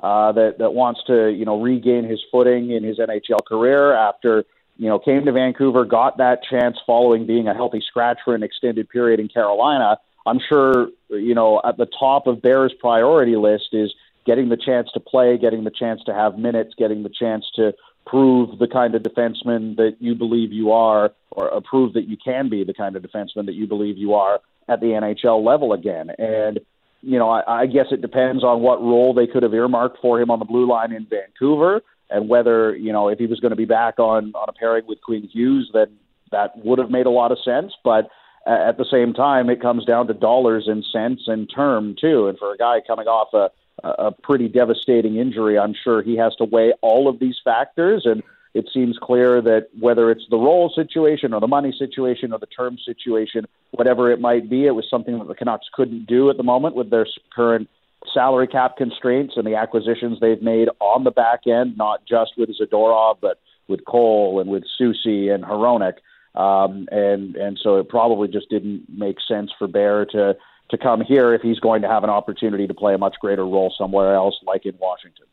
[SPEAKER 4] uh, that that wants to you know regain his footing in his NHL career after you know, came to Vancouver, got that chance following being a healthy scratch for an extended period in Carolina. I'm sure, you know, at the top of Bear's priority list is getting the chance to play, getting the chance to have minutes, getting the chance to prove the kind of defenseman that you believe you are, or uh, prove that you can be the kind of defenseman that you believe you are at the NHL level again. And you know, I, I guess it depends on what role they could have earmarked for him on the blue line in Vancouver, and whether you know if he was going to be back on on a pairing with Quinn Hughes, then that would have made a lot of sense. But at the same time, it comes down to dollars and cents and term too. And for a guy coming off a a pretty devastating injury, I'm sure he has to weigh all of these factors and it seems clear that whether it's the role situation or the money situation or the term situation, whatever it might be, it was something that the Canucks couldn't do at the moment with their current salary cap constraints and the acquisitions they've made on the back end, not just with Zadorov, but with Cole and with Soucy and Hronek. Um, and and so it probably just didn't make sense for Bear to to come here if he's going to have an opportunity to play a much greater role somewhere else, like in Washington.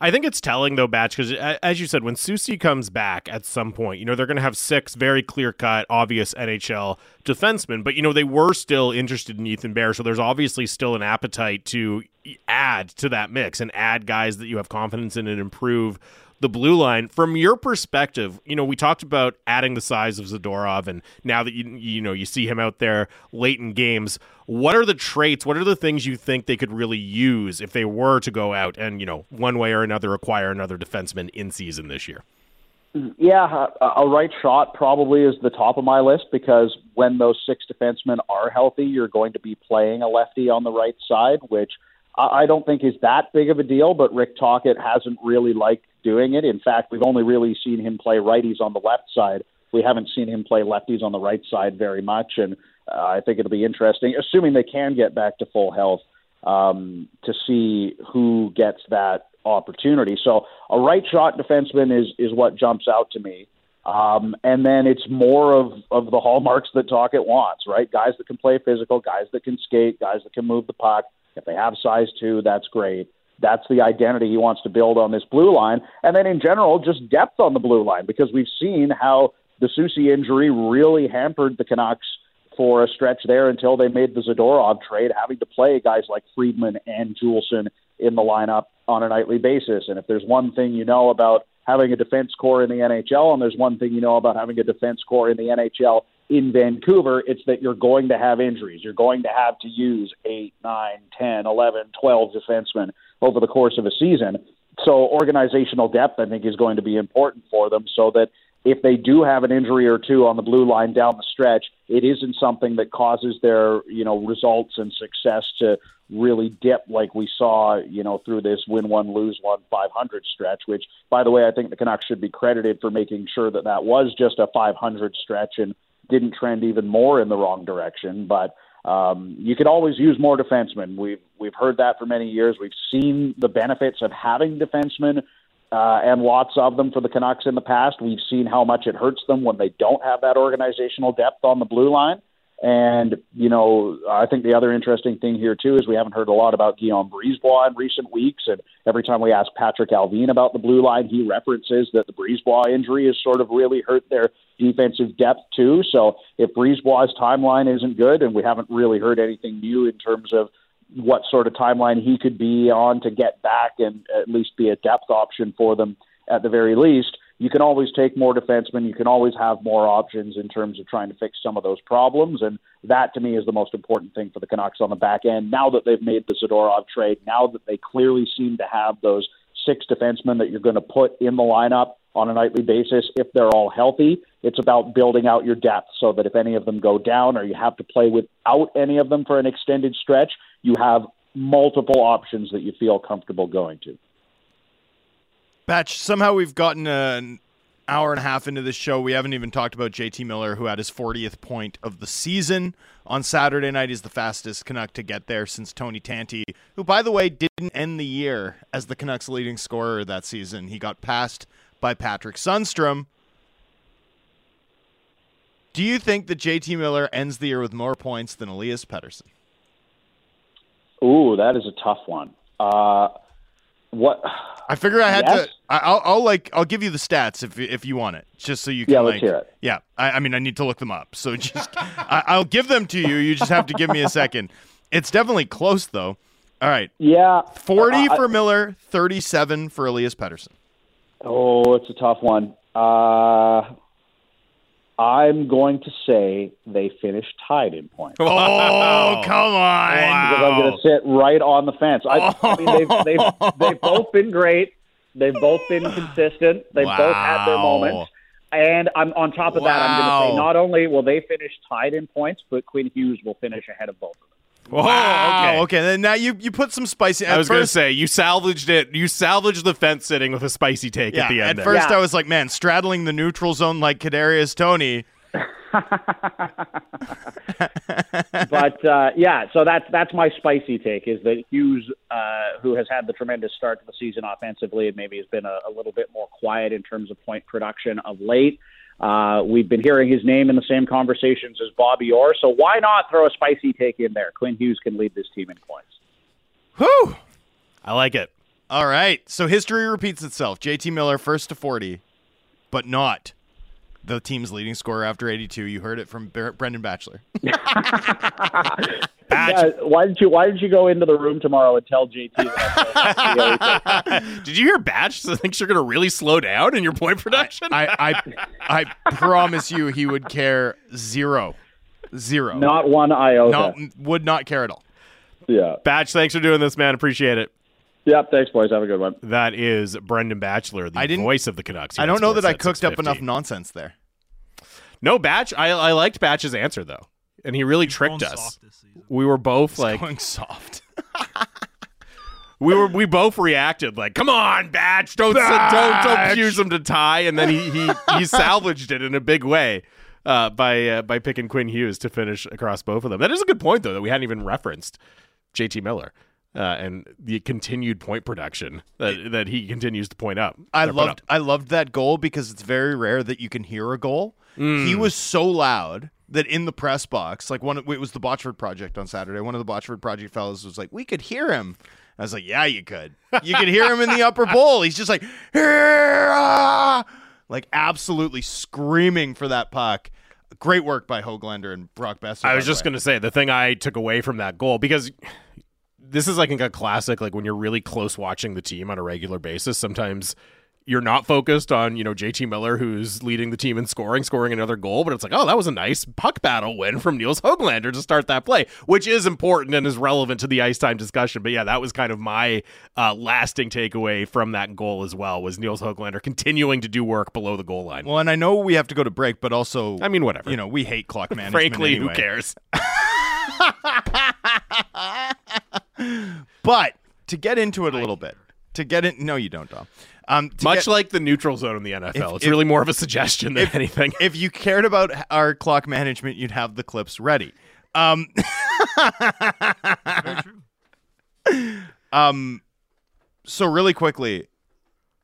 [SPEAKER 1] I think it's telling though, Batch, because as you said, when Soucy comes back at some point, you know they're going to have six very clear cut, obvious NHL defensemen, but you know they were still interested in Ethan Bear, so there's obviously still an appetite to add to that mix and add guys that you have confidence in and improve the blue line. From your perspective, you know, we talked about adding the size of Zadorov, and now that you you know you see him out there late in games, what are the traits? What are the things you think they could really use if they were to go out and you know one way or another acquire another defenseman in season this year?
[SPEAKER 4] Yeah, a right shot probably is the top of my list because when those six defensemen are healthy, you're going to be playing a lefty on the right side, which I don't think is that big of a deal. But Rick Tocchet hasn't really liked doing it. In fact, we've only really seen him play righties on the left side. We haven't seen him play lefties on the right side very much, and uh, I think it'll be interesting, assuming they can get back to full health, um, to see who gets that opportunity. So a right shot defenseman is is what jumps out to me. Um, and then it's more of, of the hallmarks that Tocchet wants, right? Guys that can play physical, guys that can skate, guys that can move the puck. If they have size two, that's great. That's the identity he wants to build on this blue line. And then in general, just depth on the blue line because we've seen how the Soucy injury really hampered the Canucks for a stretch there until they made the Zadorov trade, having to play guys like Friedman and Juulsen in the lineup on a nightly basis. And if there's one thing you know about having a defense core in the NHL, and there's one thing you know about having a defense core in the NHL in Vancouver, it's that you're going to have injuries. You're going to have to use 8, 9, 10, 11, 12 defensemen over the course of a season. So organizational depth, I think, is going to be important for them so that if they do have an injury or two on the blue line down the stretch, it isn't something that causes their, you know, results and success to really dip like we saw, you know, through this win one, lose one 500 stretch, which, by the way, I think the Canucks should be credited for making sure that that was just a 500 stretch and didn't trend even more in the wrong direction. But um, you could always use more defensemen. We've we've heard that for many years. We've seen the benefits of having defensemen uh, and lots of them for the Canucks in the past. We've seen how much it hurts them when they don't have that organizational depth on the blue line. And, you know, I think the other interesting thing here, too, is we haven't heard a lot about Guillaume Brisebois in recent weeks. And every time we ask Patrik Allvin about the blue line, he references that the Brisebois injury has sort of really hurt their defensive depth, too. So if Brisebois' timeline isn't good, and we haven't really heard anything new in terms of what sort of timeline he could be on to get back and at least be a depth option for them at the very least, you can always take more defensemen. You can always have more options in terms of trying to fix some of those problems. And that, to me, is the most important thing for the Canucks on the back end. Now that they've made the Zadorov trade, now that they clearly seem to have those six defensemen that you're going to put in the lineup on a nightly basis, if they're all healthy, it's about building out your depth so that if any of them go down or you have to play without any of them for an extended stretch, you have multiple options that you feel comfortable going to.
[SPEAKER 2] Batch, somehow we've gotten an hour and a half into this show. We haven't even talked about JT Miller, who had his 40th point of the season on Saturday night. He's the fastest Canuck to get there since Tony Tanti, who, by the way, didn't end the year as the Canucks' leading scorer that season. He got passed by Patrick Sundstrom. Do you think that JT Miller ends the year with more points than Elias Pettersson?
[SPEAKER 4] Ooh, that is a tough one. Uh, what
[SPEAKER 2] I figure I had yes. to. I'll, I'll like I'll give you the stats if if you want it, just so you can.
[SPEAKER 4] Yeah,
[SPEAKER 2] let's
[SPEAKER 4] like, hear it.
[SPEAKER 2] Yeah, I, I, mean I need to look them up, so just I, will give them to you. You just have to give me a second. It's definitely close though. All right.
[SPEAKER 4] Yeah.
[SPEAKER 2] Forty uh, for Miller, thirty-seven for Elias Pettersson.
[SPEAKER 4] Oh, it's a tough one. Uh, I'm going to say they finished tied in points.
[SPEAKER 2] Oh, come on.
[SPEAKER 4] Because I'm going to sit right on the fence. I, I mean, they've, oh. they've, they've both been great. They've both been consistent. They've both had their
[SPEAKER 2] Wow.
[SPEAKER 4] moments. And I'm on top of that, I'm going to say not only will they finish tied in points, but Quinn Hughes will finish ahead of both of them.
[SPEAKER 1] Whoa,
[SPEAKER 2] Wow.
[SPEAKER 1] okay.
[SPEAKER 2] Okay. Then now you you put some spicy. At
[SPEAKER 1] I was going to say you salvaged it. You salvaged the fence sitting with a spicy take
[SPEAKER 2] yeah.
[SPEAKER 1] at the end.
[SPEAKER 2] At first,
[SPEAKER 4] Yeah.
[SPEAKER 2] I was like, man, straddling the neutral zone like Kadarius Toney.
[SPEAKER 4] but uh, yeah, so that's that's my spicy take is that Hughes, uh, who has had the tremendous start to the season offensively, and maybe has been a, a little bit more quiet in terms of point production of late. Uh, we've been hearing his name in the same conversations as Bobby Orr, so why not throw a spicy take in there? Quinn Hughes can lead this team in points.
[SPEAKER 2] Whew.
[SPEAKER 1] I like it.
[SPEAKER 2] All right. So history repeats itself. JT Miller first to 40, but not the team's leading scorer after 82. You heard it from Brendan Batchelor.
[SPEAKER 4] Yeah, why did you Why did you go into the room tomorrow and tell JT that?
[SPEAKER 1] Did you hear Batch thinks you're going to really slow down in your point production?
[SPEAKER 2] I, I I promise you he would care zero. Zero.
[SPEAKER 4] not one iota.
[SPEAKER 2] Not, would not care at all.
[SPEAKER 4] Yeah.
[SPEAKER 1] Batch, thanks for doing this, man. Appreciate it.
[SPEAKER 4] Yep. Thanks, boys. Have a good one.
[SPEAKER 1] That is Brendan Batchelor, the
[SPEAKER 2] I didn't-
[SPEAKER 1] voice of the Canucks.
[SPEAKER 2] I don't know that I cooked up enough nonsense there.
[SPEAKER 1] No, Batch. I, I liked Batch's answer though, and he really tricked us.
[SPEAKER 3] soft this season.
[SPEAKER 1] We were both like,
[SPEAKER 2] Going soft.
[SPEAKER 1] we were we both reacted like, "Come on, Batch, don't don't don't
[SPEAKER 2] Batch!"
[SPEAKER 1] him to tie," and then he he he salvaged it in a big way. Uh, by uh, by picking Quinn Hughes to finish across both of them. That is a good point though that we hadn't even referenced JT Miller uh, and the continued point production that that he continues to point up.
[SPEAKER 2] I loved
[SPEAKER 1] up.
[SPEAKER 2] I loved that goal because it's very rare that you can hear a goal. He was so loud that in the press box, like one, it was the Botchford Project on Saturday. One of the Botchford Project fellows was like, "We could hear him." I was like, "Yeah, you could. You could hear him in the upper bowl. He's just like, like absolutely screaming for that puck." Great work by Hoglander and Brock Boeser.
[SPEAKER 1] I was just going to say the thing I took away from that goal because this is like a classic like when you're really close watching the team on a regular basis sometimes you're not focused on you know JT Miller who's leading the team in scoring scoring another goal but it's like oh that was a nice puck battle win from Nils Hoglander to start that play which is important and is relevant to the ice time discussion but yeah that was kind of my uh, lasting takeaway from that goal as well was Nils Hoglander continuing to do work below the goal line
[SPEAKER 2] Well, and I know we have to go to break, but also,
[SPEAKER 1] I mean whatever
[SPEAKER 2] you know, we hate clock management.
[SPEAKER 1] frankly
[SPEAKER 2] anyway.
[SPEAKER 1] who cares
[SPEAKER 2] But to get into it a little bit, to get in, no, you don't, Dom. Um,
[SPEAKER 1] Much
[SPEAKER 2] get-
[SPEAKER 1] like the neutral zone in the NFL,
[SPEAKER 2] If-
[SPEAKER 1] it's
[SPEAKER 2] if-
[SPEAKER 1] really more of a suggestion than anything.
[SPEAKER 2] if you cared about our clock management, you'd have the clips ready. Um,
[SPEAKER 3] Very true.
[SPEAKER 2] um, so really quickly,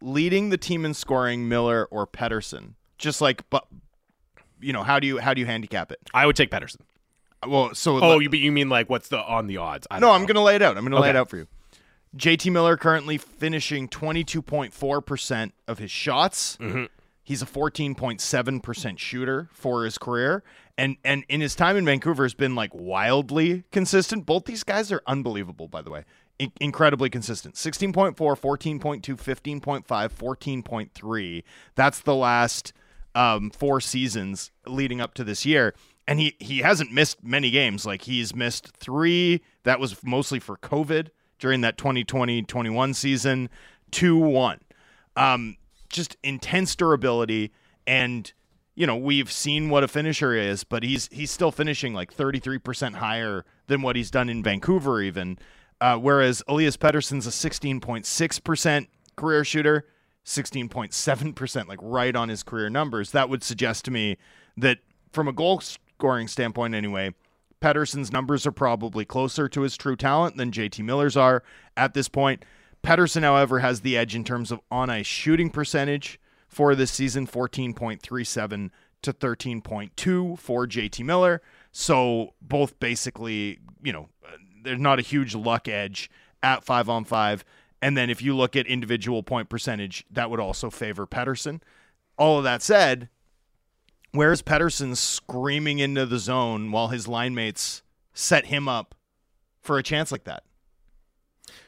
[SPEAKER 2] leading the team in scoring, Miller or Pettersson, just like, but you know, how do you how do you handicap it?
[SPEAKER 1] I would take Pettersson.
[SPEAKER 2] Well, so
[SPEAKER 1] Oh, you you mean like what's the on the odds? I
[SPEAKER 2] no,
[SPEAKER 1] don't
[SPEAKER 2] I'm going to lay it out. I'm going to lay it out for you. JT Miller currently finishing 22.4% of his shots.
[SPEAKER 1] Mm-hmm.
[SPEAKER 2] He's a 14.7% shooter for his career. And and in his time in Vancouver has been like wildly consistent. Both these guys are unbelievable, by the way. In- incredibly consistent. 16.4, 14.2, 15.5, 14.3. That's the last um, four seasons leading up to this year. And he, he hasn't missed many games. Like he's missed three. That was mostly for COVID during that 2020 21 season. 2 1. Um, just intense durability. And, you know, we've seen what a finisher is, but he's he's still finishing like 33% higher than what he's done in Vancouver, even. Uh, whereas Elias Pettersson's a 16.6% career shooter, 16.7%, like right on his career numbers. That would suggest to me that from a goal scoring standpoint, anyway, Pettersson's numbers are probably closer to his true talent than JT Miller's are at this point. Pettersson, however, has the edge in terms of on ice shooting percentage for this season 14.37 to 13.2 for JT Miller. So both basically, you know, there's not a huge luck edge at five on five. And then if you look at individual point percentage, that would also favor Pettersson. All of that said, where's Pettersson screaming into the zone while his line mates set him up for a chance like that?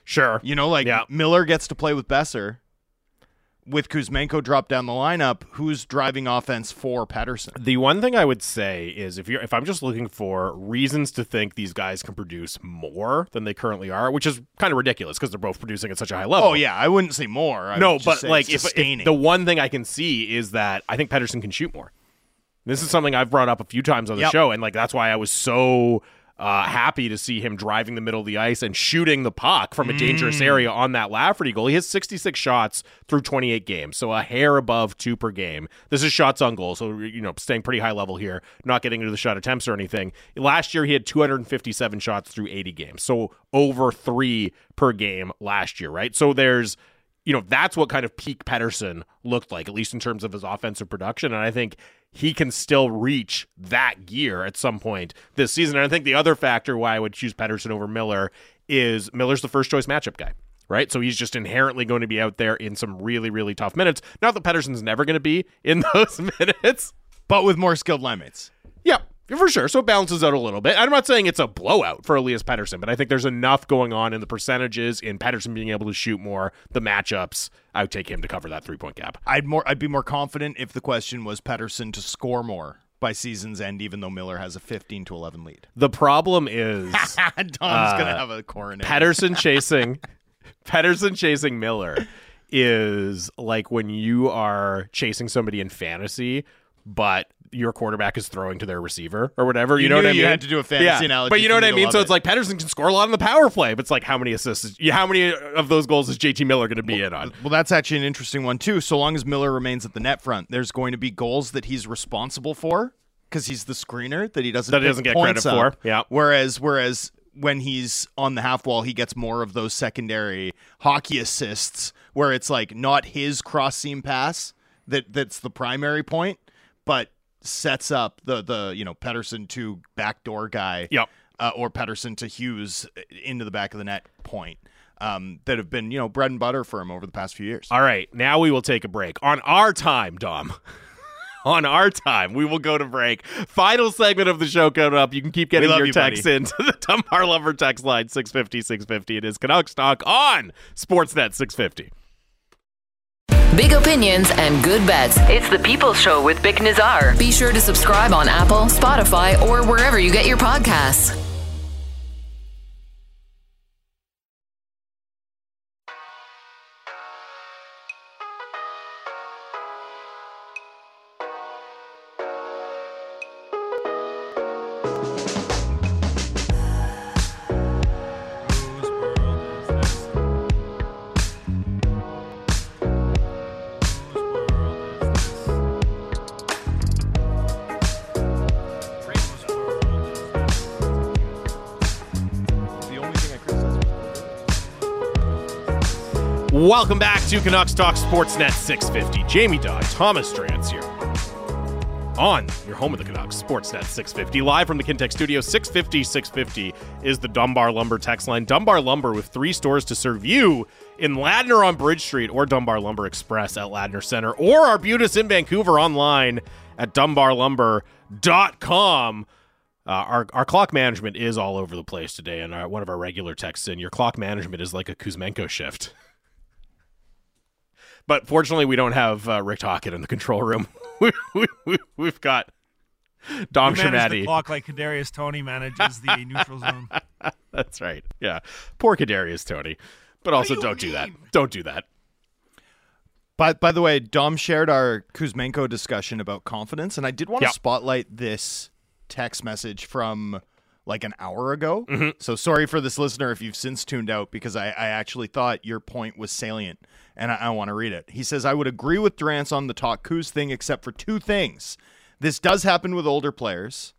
[SPEAKER 1] Sure.
[SPEAKER 2] You know, like
[SPEAKER 1] Yeah.
[SPEAKER 2] Miller gets to play with Boeser. with Kuzmenko dropped down the lineup, who's driving offense for Pettersson?
[SPEAKER 1] The one thing I would say is if you're if I'm just looking for reasons to think these guys can produce more than they currently are, which is kind of ridiculous because they're both producing at such a high level.
[SPEAKER 2] Oh yeah, I wouldn't say more. I
[SPEAKER 1] no, but like if, if
[SPEAKER 2] sustaining.
[SPEAKER 1] the one thing I can see is that I think Pettersson can shoot more. This is something I've brought up a few times on the
[SPEAKER 2] Yep.
[SPEAKER 1] show, and like that's why I was so uh, happy to see him driving the middle of the ice and shooting the puck from a dangerous
[SPEAKER 2] Mm.
[SPEAKER 1] area on that Lafferty goal. He has 66 shots through 28 games, so a hair above two per game. This is shots on goal, so you know staying pretty high level here, not getting into the shot attempts or anything. Last year he had 257 shots through 80 games, so over three per game last year, right? So there's you know, that's what kind of peak Pettersson looked like, at least in terms of his offensive production. And I think he can still reach that gear at some point this season. And I think the other factor why I would choose Pettersson over Miller is Miller's the first choice matchup guy. Right. So he's just inherently going to be out there in some really, really tough minutes. Not that Pettersson's never going to be in those minutes.
[SPEAKER 2] but with more skilled line mates.
[SPEAKER 1] For sure. So it balances out a little bit. I'm not saying it's a blowout for Elias Pettersson, but I think there's enough going on in the percentages, in Pettersson being able to shoot more, the matchups. I would take him to cover that three point gap.
[SPEAKER 2] I'd more I'd be more confident if the question was Pettersson to score more by season's end, even though Miller has a 15 to 11 lead.
[SPEAKER 1] The problem is
[SPEAKER 2] Tom's gonna uh, have a coronary.
[SPEAKER 1] Pettersson chasing Pettersson chasing Miller is like when you are chasing somebody in fantasy, but your quarterback is throwing to their receiver or whatever. You,
[SPEAKER 2] You
[SPEAKER 1] know what I mean?
[SPEAKER 2] you had to do a fantasy
[SPEAKER 1] yeah.
[SPEAKER 2] analogy
[SPEAKER 1] but you know what I mean. So
[SPEAKER 2] it.
[SPEAKER 1] it's like Pettersson can score a lot on the power play, but it's like how many assists? Is, how many of those goals is JT Miller going to be in on?
[SPEAKER 2] Well, that's actually an interesting one too. So long as Miller remains at the net front, there's going to be goals that he's responsible for because he's the screener that he doesn't
[SPEAKER 1] That he doesn't get credit for. Yeah.
[SPEAKER 2] Whereas whereas when he's on the half wall, he gets more of those secondary hockey assists where it's like not his cross seam pass that that's the primary point, but sets up the the you know Pettersson to backdoor guy.
[SPEAKER 1] Yep.
[SPEAKER 2] uh, or Pettersson to Hughes into the back of the net point um, that have been, you know, bread and butter for him over the past few years.
[SPEAKER 1] All right, now we will take a break on our time, Dom. on our time, we will go to break. Final segment of the show coming up. You can keep getting your
[SPEAKER 2] you,
[SPEAKER 1] texts into the Dunbar Lumber text line 650 650. It is Canucks Talk on Sportsnet 650.
[SPEAKER 5] Big opinions and good bets. It's the People's Show with Bik Nazar. Be sure to subscribe on Apple, Spotify, or wherever you get your podcasts.
[SPEAKER 1] Welcome back to Canucks Talk Sportsnet 650. Jamie Dodd, Thomas Drance here. On your home of the Canucks, Sportsnet 650, live from the Kintex Studio. 650 650 is the Dunbar Lumber text line. Dunbar Lumber with three stores to serve you in Ladner on Bridge Street or Dunbar Lumber Express at Ladner Center or Arbutus in Vancouver online at dunbarlumber.com. Uh, our our clock management is all over the place today, and our, one of our regular texts in your clock management is like a Kuzmenko shift. But fortunately, we don't have uh, Rick Tocchet in the control room. we, we, we, we've got Dom
[SPEAKER 3] You manage the clock like Kadarius Toney manages the neutral zone.
[SPEAKER 1] That's right. Yeah, poor Kadarius Toney. But also, don't do that. Don't do that.
[SPEAKER 2] By, by the way, Dom shared our Kuzmenko discussion about confidence, and I did want to
[SPEAKER 1] Yeah.
[SPEAKER 2] spotlight this text message from like an hour ago.
[SPEAKER 1] Mm-hmm.
[SPEAKER 2] So sorry for this listener if you've since tuned out because I, I actually thought your point was salient, and I, I want to read it. He says, I would agree with Drance on the talk Kuz thing except for two things. This does happen with older players.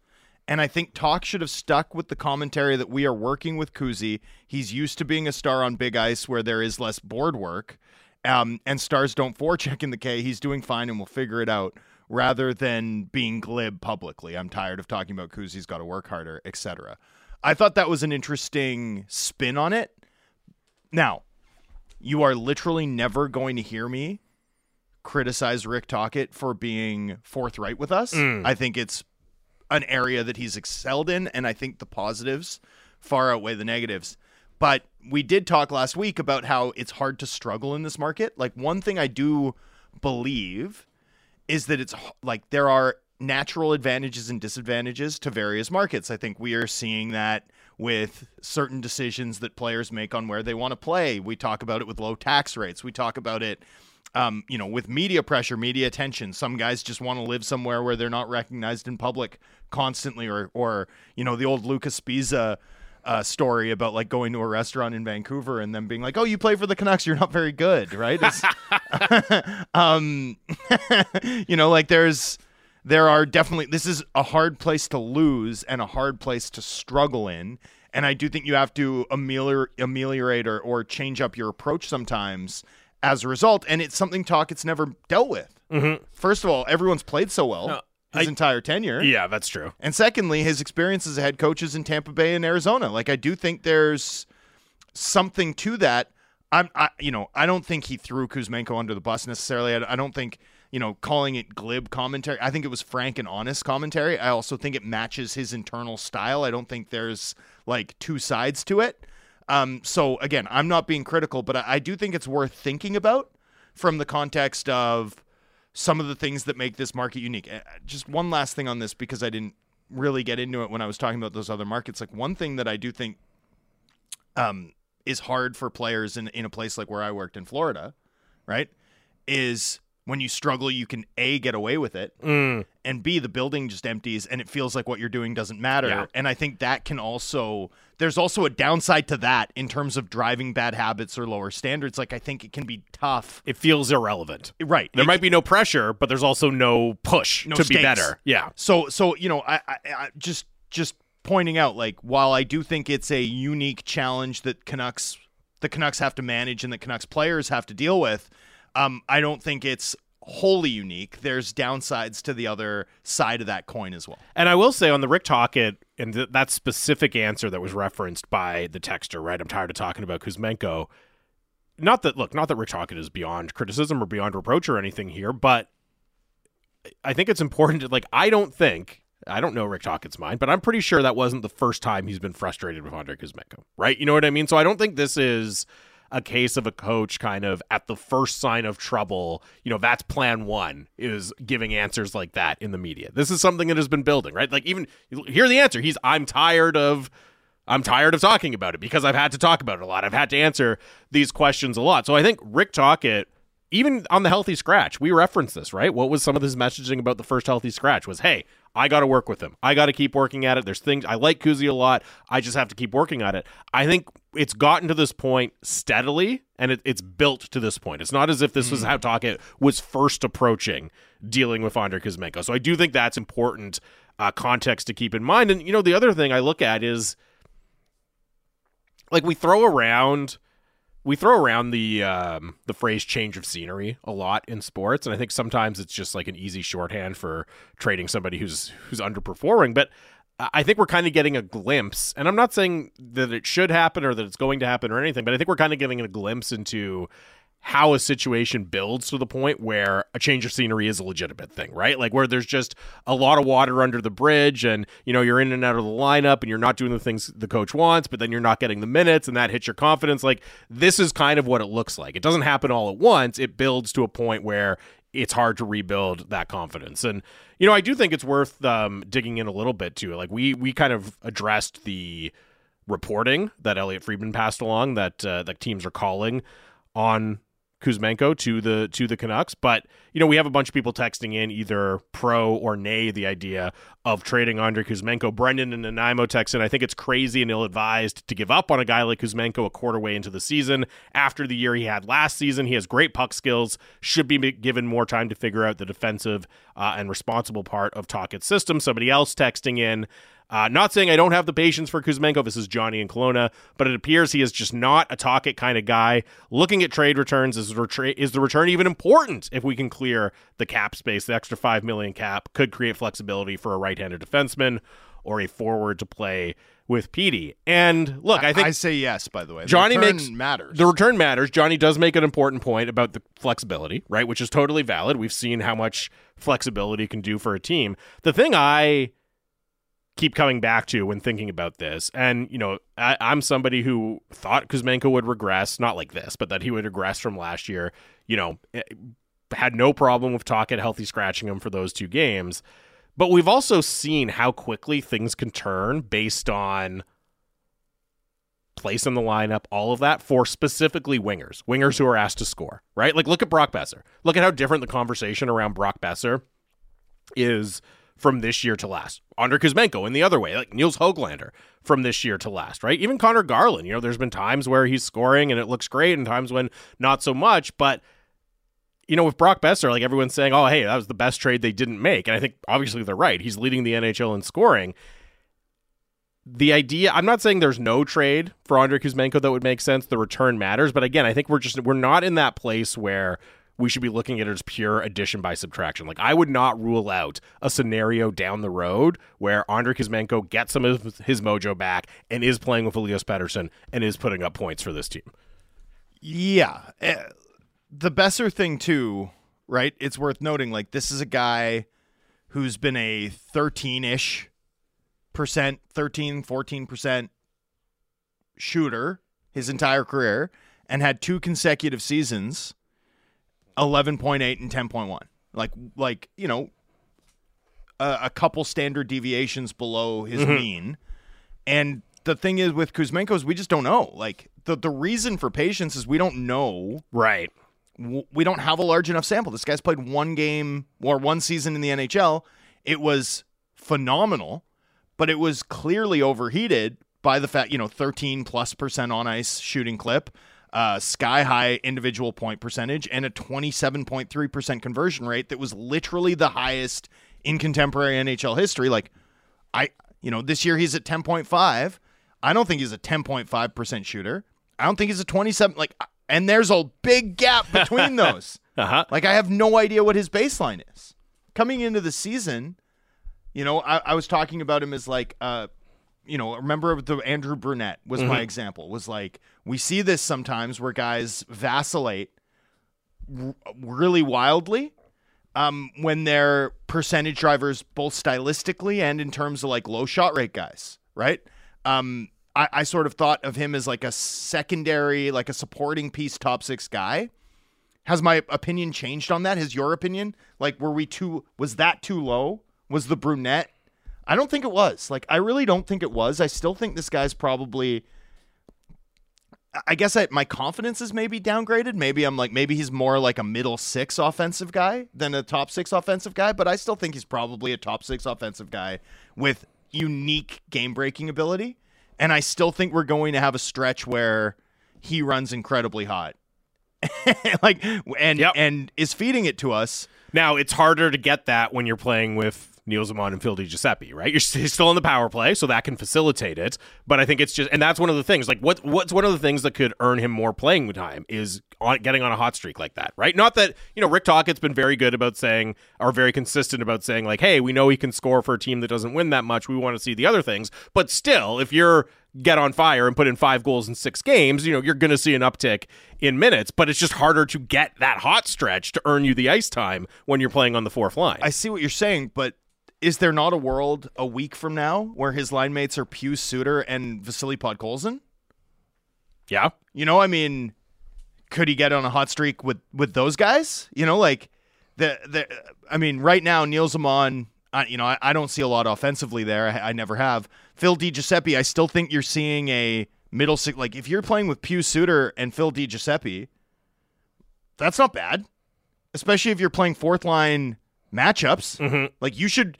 [SPEAKER 2] And I think Talk should have stuck with the commentary that we are working with Kuzi. He's used to being a star on big ice where there is less board work. Um, and stars don't forecheck in the K. He's doing fine and we'll figure it out rather than being glib publicly. I'm tired of talking about Kuzi's got to work harder, etc. I thought that was an interesting spin on it. Now, you are literally never going to hear me criticize Rick Tocchet for being forthright with us. Mm. I think it's an area that he's excelled in, and I think the positives far outweigh the negatives. But we did talk last week about how it's hard to struggle in this market. Like one thing I do believe is that it's like there are natural advantages and disadvantages to various markets. I think we are seeing that with certain decisions that players make on where they want to play. We talk about it with low tax rates. We talk about it um, you know, with media pressure, media attention. Some guys just want to live somewhere where they're not recognized in public constantly or or you know, the old Luca Sbisa uh, story about like going to a restaurant in Vancouver and then being like, "Oh, you play for the Canucks, you're not very good," right? Um, you know, like there's there are definitely this is a hard place to lose and a hard place to struggle in, and I do think you have to amelior- ameliorate or, or change up your approach sometimes as a result. And it's something Talk it's never dealt with.
[SPEAKER 1] Mm-hmm.
[SPEAKER 2] First of all, everyone's played so well
[SPEAKER 1] No,
[SPEAKER 2] his
[SPEAKER 1] I-
[SPEAKER 2] entire tenure.
[SPEAKER 1] Yeah, that's true.
[SPEAKER 2] And secondly, his experience as a head coach is in Tampa Bay and Arizona. Like I do think there's something to that. I'm, I, you know, I don't think he threw Kuzmenko under the bus necessarily. I, I don't think, you know, calling it glib commentary. I think it was frank and honest commentary. I also think it matches his internal style. I don't think there's like two sides to it. Um, so again, I'm not being critical, but I, I do think it's worth thinking about from the context of some of the things that make this market unique. Uh, Just one last thing on this because I didn't really get into it when I was talking about those other markets. Like one thing that I do think um, is hard for players in in a place like where I worked in Florida, right? Is when you struggle, you can a get away with it,
[SPEAKER 1] Mm.
[SPEAKER 2] and b the building just empties and it feels like what you're doing doesn't matter.
[SPEAKER 1] Yeah.
[SPEAKER 2] And I think that can also there's also a downside to that in terms of driving bad habits or lower standards. Like I think it can be tough.
[SPEAKER 1] It feels irrelevant.
[SPEAKER 2] Right.
[SPEAKER 1] There
[SPEAKER 2] It-
[SPEAKER 1] might be no pressure, but there's also no push
[SPEAKER 2] No
[SPEAKER 1] to be better. Yeah.
[SPEAKER 2] So so you know, I, I, I just just pointing out like while I do think it's a unique challenge that Canucks the Canucks have to manage and the Canucks players have to deal with, um, I don't think it's wholly unique. There's downsides to the other side of that coin as well.
[SPEAKER 1] And I will say on the Rick Tocchet and th- that specific answer that was referenced by the texter, right? I'm tired of talking about Kuzmenko. Not that look, not that Rick Tocchet is beyond criticism or beyond reproach or anything here, but I think it's important to like I don't think I don't know Rick Tocchet's mind, but I'm pretty sure that wasn't the first time he's been frustrated with Andrei Kuzmenko, right? You know what I mean? So I don't think this is a case of a coach kind of at the first sign of trouble, you know, that's plan one is giving answers like that in the media. This is something that has been building, right? Like even hear the answer. He's I'm tired of I'm tired of talking about it because I've had to talk about it a lot. I've had to answer these questions a lot. So I think Rick Tocchet, even on the healthy scratch, we referenced this, right? What was some of his messaging about the first healthy scratch was, hey, I got to work with him. I got to keep working at it. There's things I like Kuzi a lot. I just have to keep working on it. I think it's gotten to this point steadily, and it, it's built to this point. It's not as if this was how Tocchet was first approaching dealing with Andrei Kuzmenko. So I do think that's important uh, context to keep in mind. And you know, the other thing I look at is like we throw around we throw around the um, the phrase change of scenery a lot in sports, and I think sometimes it's just like an easy shorthand for trading somebody who's who's underperforming. But I think we're kind of getting a glimpse, and I'm not saying that it should happen or that it's going to happen or anything, but I think we're kind of getting a glimpse into how a situation builds to the point where a change of scenery is a legitimate thing, right? Like where there's just a lot of water under the bridge and you know you're in and out of the lineup and you're not doing the things the coach wants, but then you're not getting the minutes and that hits your confidence. Like this is kind of what it looks like. It doesn't happen all at once. It builds to a point where it's hard to rebuild that confidence. And you know, I do think it's worth um, digging in a little bit too. Like we we kind of addressed the reporting that Elliotte Friedman passed along that uh, that teams are calling on Kuzmenko to the to the Canucks, but you know we have a bunch of people texting in either pro or nay the idea of trading Andrei Kuzmenko. Brendan and Nanaimo text in, I think it's crazy and ill advised to give up on a guy like Kuzmenko a quarter way into the season after the year he had last season. He has great puck skills, should be given more time to figure out the defensive uh, and responsible part of Tocchet's system. Somebody else texting in. Uh, not saying I don't have the patience for Kuzmenko. This is Johnny and Kelowna, but it appears he is just not a Tocchet kind of guy. Looking at trade returns, is, retra- is the return even important if we can clear the cap space? The extra five million cap could create flexibility for a right-handed defenseman or a forward to play with Petey. And look, I think
[SPEAKER 2] I say yes. By the way, The
[SPEAKER 1] Johnny
[SPEAKER 2] return
[SPEAKER 1] makes
[SPEAKER 2] matters.
[SPEAKER 1] The return matters. Johnny does make an important point about the flexibility, right? Which is totally valid. We've seen how much flexibility can do for a team. The thing I keep coming back to when thinking about this. And, you know, I, I'm somebody who thought Kuzmenko would regress, not like this, but that he would regress from last year. You know, eh, had no problem with Tocchet healthy scratching him for those two games. But we've also seen how quickly things can turn based on place in the lineup, all of that for specifically wingers, wingers who are asked to score, right? Like look at Brock Boeser. Look at how different the conversation around Brock Boeser is from this year to last. Andrei Kuzmenko in the other way, like Nils Hoglander from this year to last, right? Even Conor Garland, you know, there's been times where he's scoring and it looks great and times when not so much, but you know, with Brock Boeser, like everyone's saying, oh, hey, that was the best trade they didn't make. And I think obviously they're right. He's leading the NHL in scoring the idea I'm not saying there's no trade for Andrei Kuzmenko that would make sense. The return matters, but again, I think we're just we're not in that place where we should be looking at it as pure addition by subtraction. Like I would not rule out a scenario down the road where Andrei Kuzmenko gets some of his mojo back and is playing with Elias Pettersson and is putting up points for this team.
[SPEAKER 2] Yeah. Uh, the Boeser thing too, right? It's worth noting like this is a guy who's been a 13ish percent, 13, 14% shooter his entire career and had two consecutive seasons 11.8 and 10.1. Like like, you know, a, a couple standard deviations below his mm-hmm. mean. And the thing is with Kuzmenko is we just don't know. Like the the reason for patience is we don't know.
[SPEAKER 1] Right.
[SPEAKER 2] We don't have a large enough sample. This guy's played one game or one season in the NHL. It was phenomenal but it was clearly overheated by the fact, you know, 13 plus percent on ice shooting clip, uh, sky high individual point percentage, and a 27.3% conversion rate that was literally the highest in contemporary NHL history. Like, I, you know, this year he's at 10.5. I don't think he's a 10.5% shooter. I don't think he's a 27. Like, and there's a big gap between those. uh-huh. Like, I have no idea what his baseline is. Coming into the season, you know, I, I was talking about him as like, uh, you know, remember the Andrew Brunette was mm-hmm. my example. Was like we see this sometimes where guys vacillate r- really wildly um, when they're percentage drivers, both stylistically and in terms of like low shot rate guys, right? Um, I, I sort of thought of him as like a secondary, like a supporting piece, top six guy. Has my opinion changed on that? Has your opinion? Like, were we too? Was that too low? was the brunette. I don't think it was. Like, I really don't think it was. I still think this guy's probably. I guess I, my confidence is maybe downgraded. Maybe I'm like, maybe he's more like a middle six offensive guy than a top six offensive guy, but I still think he's probably a top six offensive guy with unique game breaking ability. And I still think we're going to have a stretch where he runs incredibly hot. like and yep. and is feeding it to us.
[SPEAKER 1] Now it's harder to get that when you're playing with Nils Aman and Phil Giuseppe, right? You're still in the power play, so that can facilitate it. But I think it's just, and that's one of the things. Like, what what's one of the things that could earn him more playing time is on getting on a hot streak like that, right? Not that you know Rick Tocchet's been very good about saying, or very consistent about saying, like, hey, we know he can score for a team that doesn't win that much. We want to see the other things. But still, if you're get on fire and put in five goals in six games, you know, you're going to see an uptick in minutes, but it's just harder to get that hot stretch to earn you the ice time when you're playing on the fourth line.
[SPEAKER 2] I see what you're saying, but is there not a world a week from now where his line mates are Pius Suter and Vasily Podkolzin?
[SPEAKER 1] Yeah.
[SPEAKER 2] You know, I mean, could he get on a hot streak with with those guys? You know, like the the I mean, right now Nils Aman, I, you know, I, I don't see a lot offensively there. I, I never have. Phil Di Giuseppe, I still think you're seeing a middle six. Like if you're playing with Pius Suter and Phil Di Giuseppe, that's not bad, especially if you're playing fourth line matchups. Mm-hmm. Like you should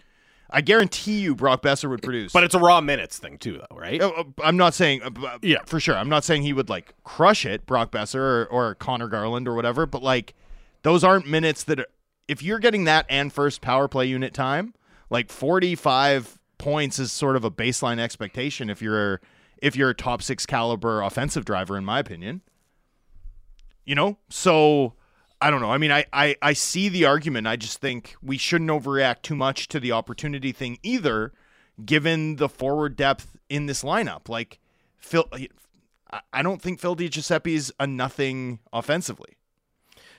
[SPEAKER 2] I guarantee you Brock Boeser would produce.
[SPEAKER 1] But it's a raw minutes thing too, though, right?
[SPEAKER 2] Uh, uh, I'm not saying, uh, yeah, for sure. I'm not saying he would like crush it, Brock Boeser or, or Conor Garland or whatever. But like, those aren't minutes that, are, if you're getting that and first power play unit time, like 45 points is sort of a baseline expectation if you're if you're a top six caliber offensive driver, in my opinion. You know, so I don't know. I mean, I, I, I see the argument. I just think we shouldn't overreact too much to the opportunity thing either, given the forward depth in this lineup. Like, Phil, I don't think Phil is a nothing offensively.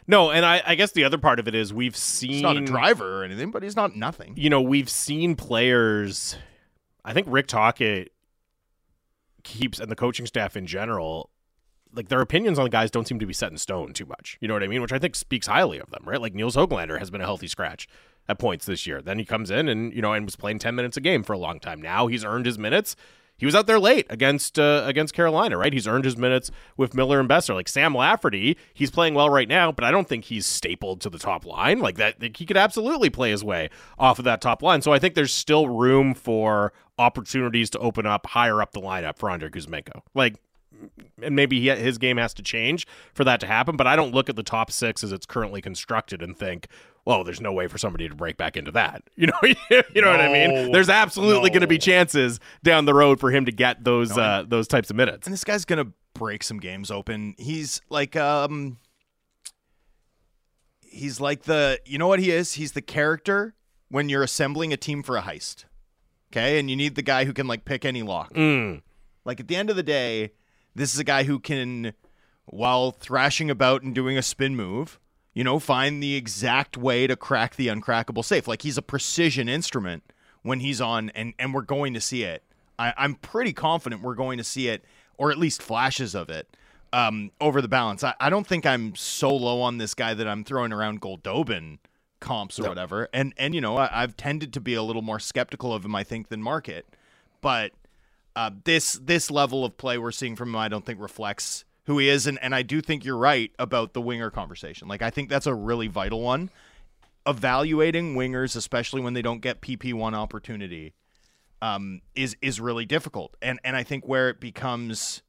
[SPEAKER 1] No, and I, I guess the other part of it is we've seen. He's
[SPEAKER 2] not a driver or anything, but he's not nothing.
[SPEAKER 1] You know, we've seen players I think Rick Tocchet keeps and the coaching staff in general like their opinions on the guys don't seem to be set in stone too much. You know what I mean? Which I think speaks highly of them, right? Like Nils Hoglander has been a healthy scratch at points this year. Then he comes in and you know and was playing 10 minutes a game for a long time. Now he's earned his minutes. He was out there late against uh, against Carolina, right? He's earned his minutes with Miller and Boeser. Like Sam Lafferty, he's playing well right now, but I don't think he's stapled to the top line. Like that, he could absolutely play his way off of that top line. So I think there's still room for opportunities to open up higher up the lineup for Andrei Kuzmenko. Like and maybe he, his game has to change for that to happen. But I don't look at the top six as it's currently constructed and think, well, there's no way for somebody to break back into that. You know, you know
[SPEAKER 2] no,
[SPEAKER 1] what I mean? There's absolutely
[SPEAKER 2] no.
[SPEAKER 1] going to be chances down the road for him to get those no, uh, those types of minutes.
[SPEAKER 2] And this guy's going to break some games open. He's like um he's like the you know what he is? He's the character when you're assembling a team for a heist. Okay? And you need the guy who can like pick any lock.
[SPEAKER 1] Mm.
[SPEAKER 2] Like at the end of the day, this is a guy who can while thrashing about and doing a spin move, you know, find the exact way to crack the uncrackable safe. Like he's a precision instrument when he's on, and and we're going to see it. I, I'm pretty confident we're going to see it, or at least flashes of it, um, over the balance. I, I don't think I'm so low on this guy that I'm throwing around Goldobin comps or
[SPEAKER 1] No.
[SPEAKER 2] whatever. And and you know, I, I've tended to be a little more skeptical of him, I think, than market. But uh, this this level of play we're seeing from him, I don't think reflects who he is, and, and I do think you're right about the winger conversation. Like I think that's a really vital one. Evaluating wingers, especially when they don't get PP one opportunity, um, is is really difficult. And and I think where it becomes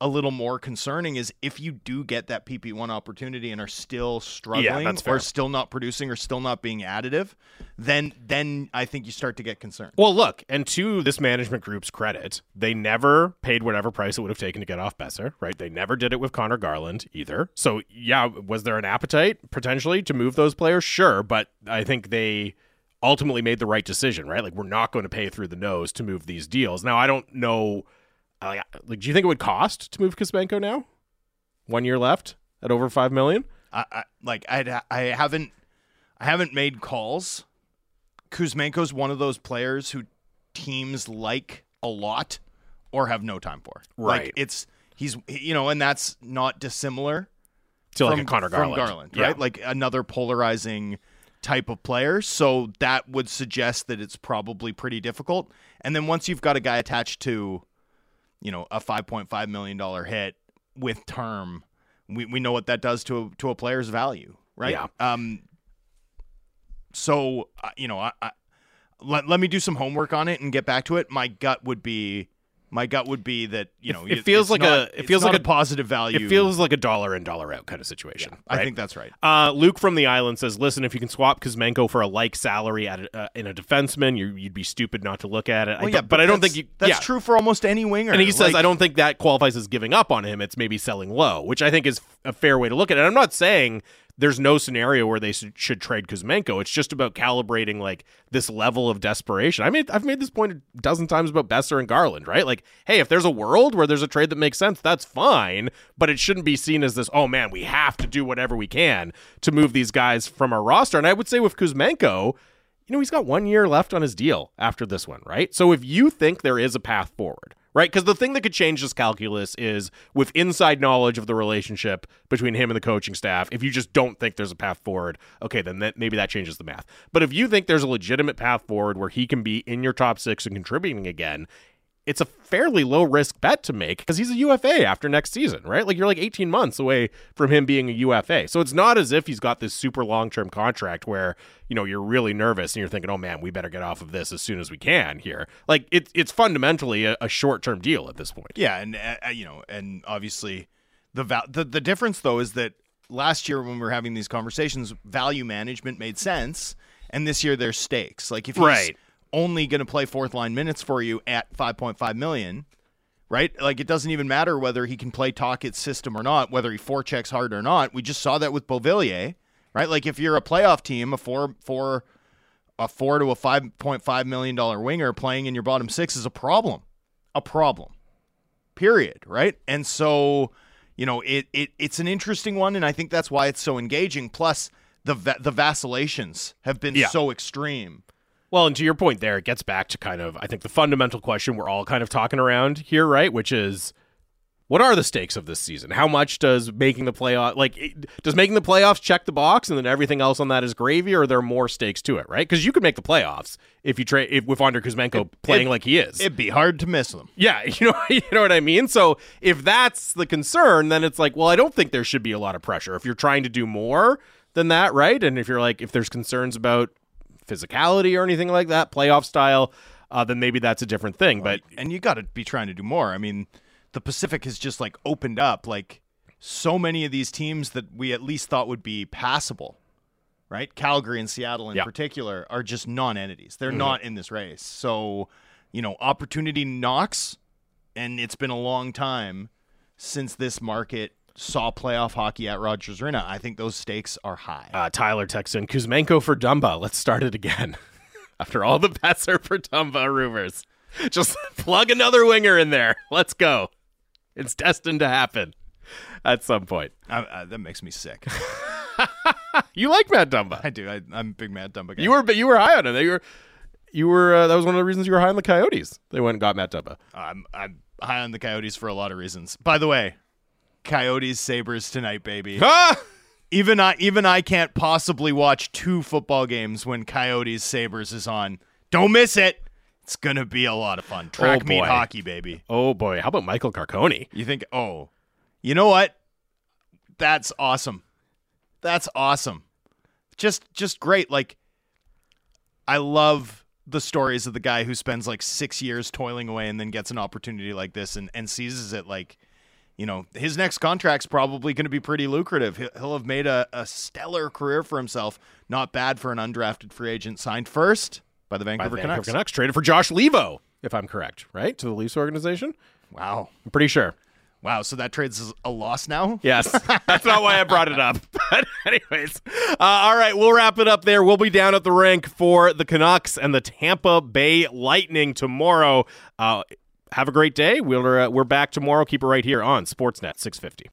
[SPEAKER 2] a little more concerning is if you do get that PP one opportunity and are still struggling
[SPEAKER 1] that's
[SPEAKER 2] or still not producing or still not being additive, then then I think you start to get concerned.
[SPEAKER 1] Well, look, and to this management group's credit, they never paid whatever price it would have taken to get off Boeser, right? They never did it with Conor Garland either. So, yeah, was there an appetite potentially to move those players? Sure, but I think they ultimately made the right decision, right? Like, we're not going to pay through the nose to move these deals. Now, I don't know. Like, like do you think it would cost to move Kuzmenko now? One year left at over five million.
[SPEAKER 2] I, I like I I haven't I haven't made calls. Kuzmenko's one of those players who teams like a lot or have no time for.
[SPEAKER 1] Right.
[SPEAKER 2] Like it's he's you know, and that's not dissimilar
[SPEAKER 1] To like
[SPEAKER 2] from
[SPEAKER 1] a Conor
[SPEAKER 2] from
[SPEAKER 1] Garland,
[SPEAKER 2] Garland,
[SPEAKER 1] Yeah.
[SPEAKER 2] right? Like another polarizing type of player. So that would suggest that it's probably pretty difficult. And then once you've got a guy attached to, you know, a five point five million dollar hit with term, we, we know what that does to a, to a player's value, right?
[SPEAKER 1] Yeah.
[SPEAKER 2] Um. So uh, you know, I, I let let me do some homework on it and get back to it. My gut would be. My gut would be that you know
[SPEAKER 1] it feels
[SPEAKER 2] it's
[SPEAKER 1] like
[SPEAKER 2] not-
[SPEAKER 1] a- it feels like
[SPEAKER 2] a positive value.
[SPEAKER 1] It feels like a dollar in, dollar out kind of situation.
[SPEAKER 2] I
[SPEAKER 1] right?
[SPEAKER 2] think that's right.
[SPEAKER 1] Uh, Luke from the island says, "Listen, if you can swap Kuzmenko for a like salary at a, uh, in a defenseman, you, you'd be stupid not to look at it.
[SPEAKER 2] Well,
[SPEAKER 1] don't-
[SPEAKER 2] yeah,
[SPEAKER 1] but, I don't think you.
[SPEAKER 2] That's
[SPEAKER 1] yeah.
[SPEAKER 2] true for almost any winger.
[SPEAKER 1] And he says,
[SPEAKER 2] Like,
[SPEAKER 1] I don't think that qualifies as giving up on him. It's maybe selling low, which I think is a fair way to look at it. I'm not saying there's no scenario where they should, trade Kuzmenko. It's just about calibrating like this level of desperation. I mean, I've made this point a dozen times about Boeser and Garland, right? Like, hey, if there's a world where there's a trade that makes sense, that's fine, but it shouldn't be seen as this, oh man, we have to do whatever we can to move these guys from our roster. And I would say with Kuzmenko, you know, he's got one year left on his deal after this one, right? So if you think there is a path forward, right? Because the thing that could change this calculus is with inside knowledge of the relationship between him and the coaching staff. If you just don't think there's a path forward, okay, then that, maybe that changes the math. But if you think there's a legitimate path forward where he can be in your top six and contributing again, it's a fairly low risk bet to make because he's a UFA after next season, right? Like you're like 18 months away from him being a UFA. So it's not as if he's got this super long term contract where, you know, you're really nervous and you're thinking, oh man, we better get off of this as soon as we can here. Like it, it's fundamentally a, a short term deal at this point.
[SPEAKER 2] Yeah, and uh, you know, and obviously, the, val- the the difference though is that last year when we were having these conversations, value management made sense, and this year there's stakes. Like if he's
[SPEAKER 1] Right.
[SPEAKER 2] Only going to play fourth line minutes for you at 5.5 million, right? Like it doesn't even matter whether he can play Tocchet's system or not, whether he forechecks hard or not. We just saw that with Beauvillier, right? Like if you're a playoff team, a four four a four to a five point five million dollar winger playing in your bottom six is a problem, a problem. Period. Right. And so, you know, it, it it's an interesting one, and I think that's why it's so engaging. Plus, the the vacillations have been
[SPEAKER 1] Yeah.
[SPEAKER 2] so extreme
[SPEAKER 1] Well, and to your point there, it gets back to kind of, I think, the fundamental question we're all kind of talking around here, right? Which is, what are the stakes of this season? How much does making the playoff, like, it- does making the playoffs check the box and then everything else on that is gravy, or are there more stakes to it, right? Because you could make the playoffs if you trade, if with Andrei Kuzmenko playing
[SPEAKER 2] it-
[SPEAKER 1] like he is.
[SPEAKER 2] It'd be hard to miss them.
[SPEAKER 1] Yeah, you know, you know what I mean. So if that's the concern, then it's like, well, I don't think there should be a lot of pressure if you're trying to do more than that, right? And if you're like, if there's concerns about physicality or anything like that, playoff style, uh, then maybe that's a different thing. But
[SPEAKER 2] and you got to be trying to do more. I mean, the Pacific has just like opened up. Like so many of these teams that we at least thought would be passable, right? Calgary and Seattle in
[SPEAKER 1] Yeah.
[SPEAKER 2] particular are just non-entities. They're not in this race. So, you know, opportunity knocks, and it's been a long time since this market saw playoff hockey at Rogers Arena. I think those stakes are high.
[SPEAKER 1] uh, Tyler texts in Kuzmenko for Dumba. Let's start it again. After all the Boeser for Dumba rumors, just plug another winger in there. Let's go. It's destined to happen at some point.
[SPEAKER 2] I, I, that makes me sick.
[SPEAKER 1] You like Matt Dumba?
[SPEAKER 2] I do. I, I'm a big Matt Dumba guy.
[SPEAKER 1] You were, but you were high on him. You were, you were. Uh, that was one of the reasons you were high on the Coyotes. They went and got Matt Dumba.
[SPEAKER 2] I'm I'm high on the Coyotes for a lot of reasons. By the way, Coyotes Sabres tonight, baby.
[SPEAKER 1] Ah!
[SPEAKER 2] even I even I can't possibly watch two football games when Coyotes Sabres is on. Don't miss it. It's gonna be a lot of fun. Track meet
[SPEAKER 1] boy.
[SPEAKER 2] hockey, baby.
[SPEAKER 1] Oh boy, how about Michael Carcone?
[SPEAKER 2] You think? Oh, you know what? That's awesome. That's awesome. Just just great. Like I love the stories of the guy who spends like six years toiling away and then gets an opportunity like this and, and seizes it like you know his next contract's probably going to be pretty lucrative he'll, have made a, a stellar career for himself not bad for an undrafted free agent signed first by the
[SPEAKER 1] By
[SPEAKER 2] vancouver, canucks.
[SPEAKER 1] Canucks traded for Josh Leivo, if I'm correct, right to the Leafs organization.
[SPEAKER 2] wow
[SPEAKER 1] I'm pretty sure.
[SPEAKER 2] wow so that trade's a loss now
[SPEAKER 1] Yes, that's not why I brought it up. But anyways, uh, all right, we'll wrap it up there. We'll be down at the rink for the Canucks and the Tampa Bay Lightning tomorrow. Uh, have a great day. We're uh, we're back tomorrow. Keep it right here on Sportsnet 650.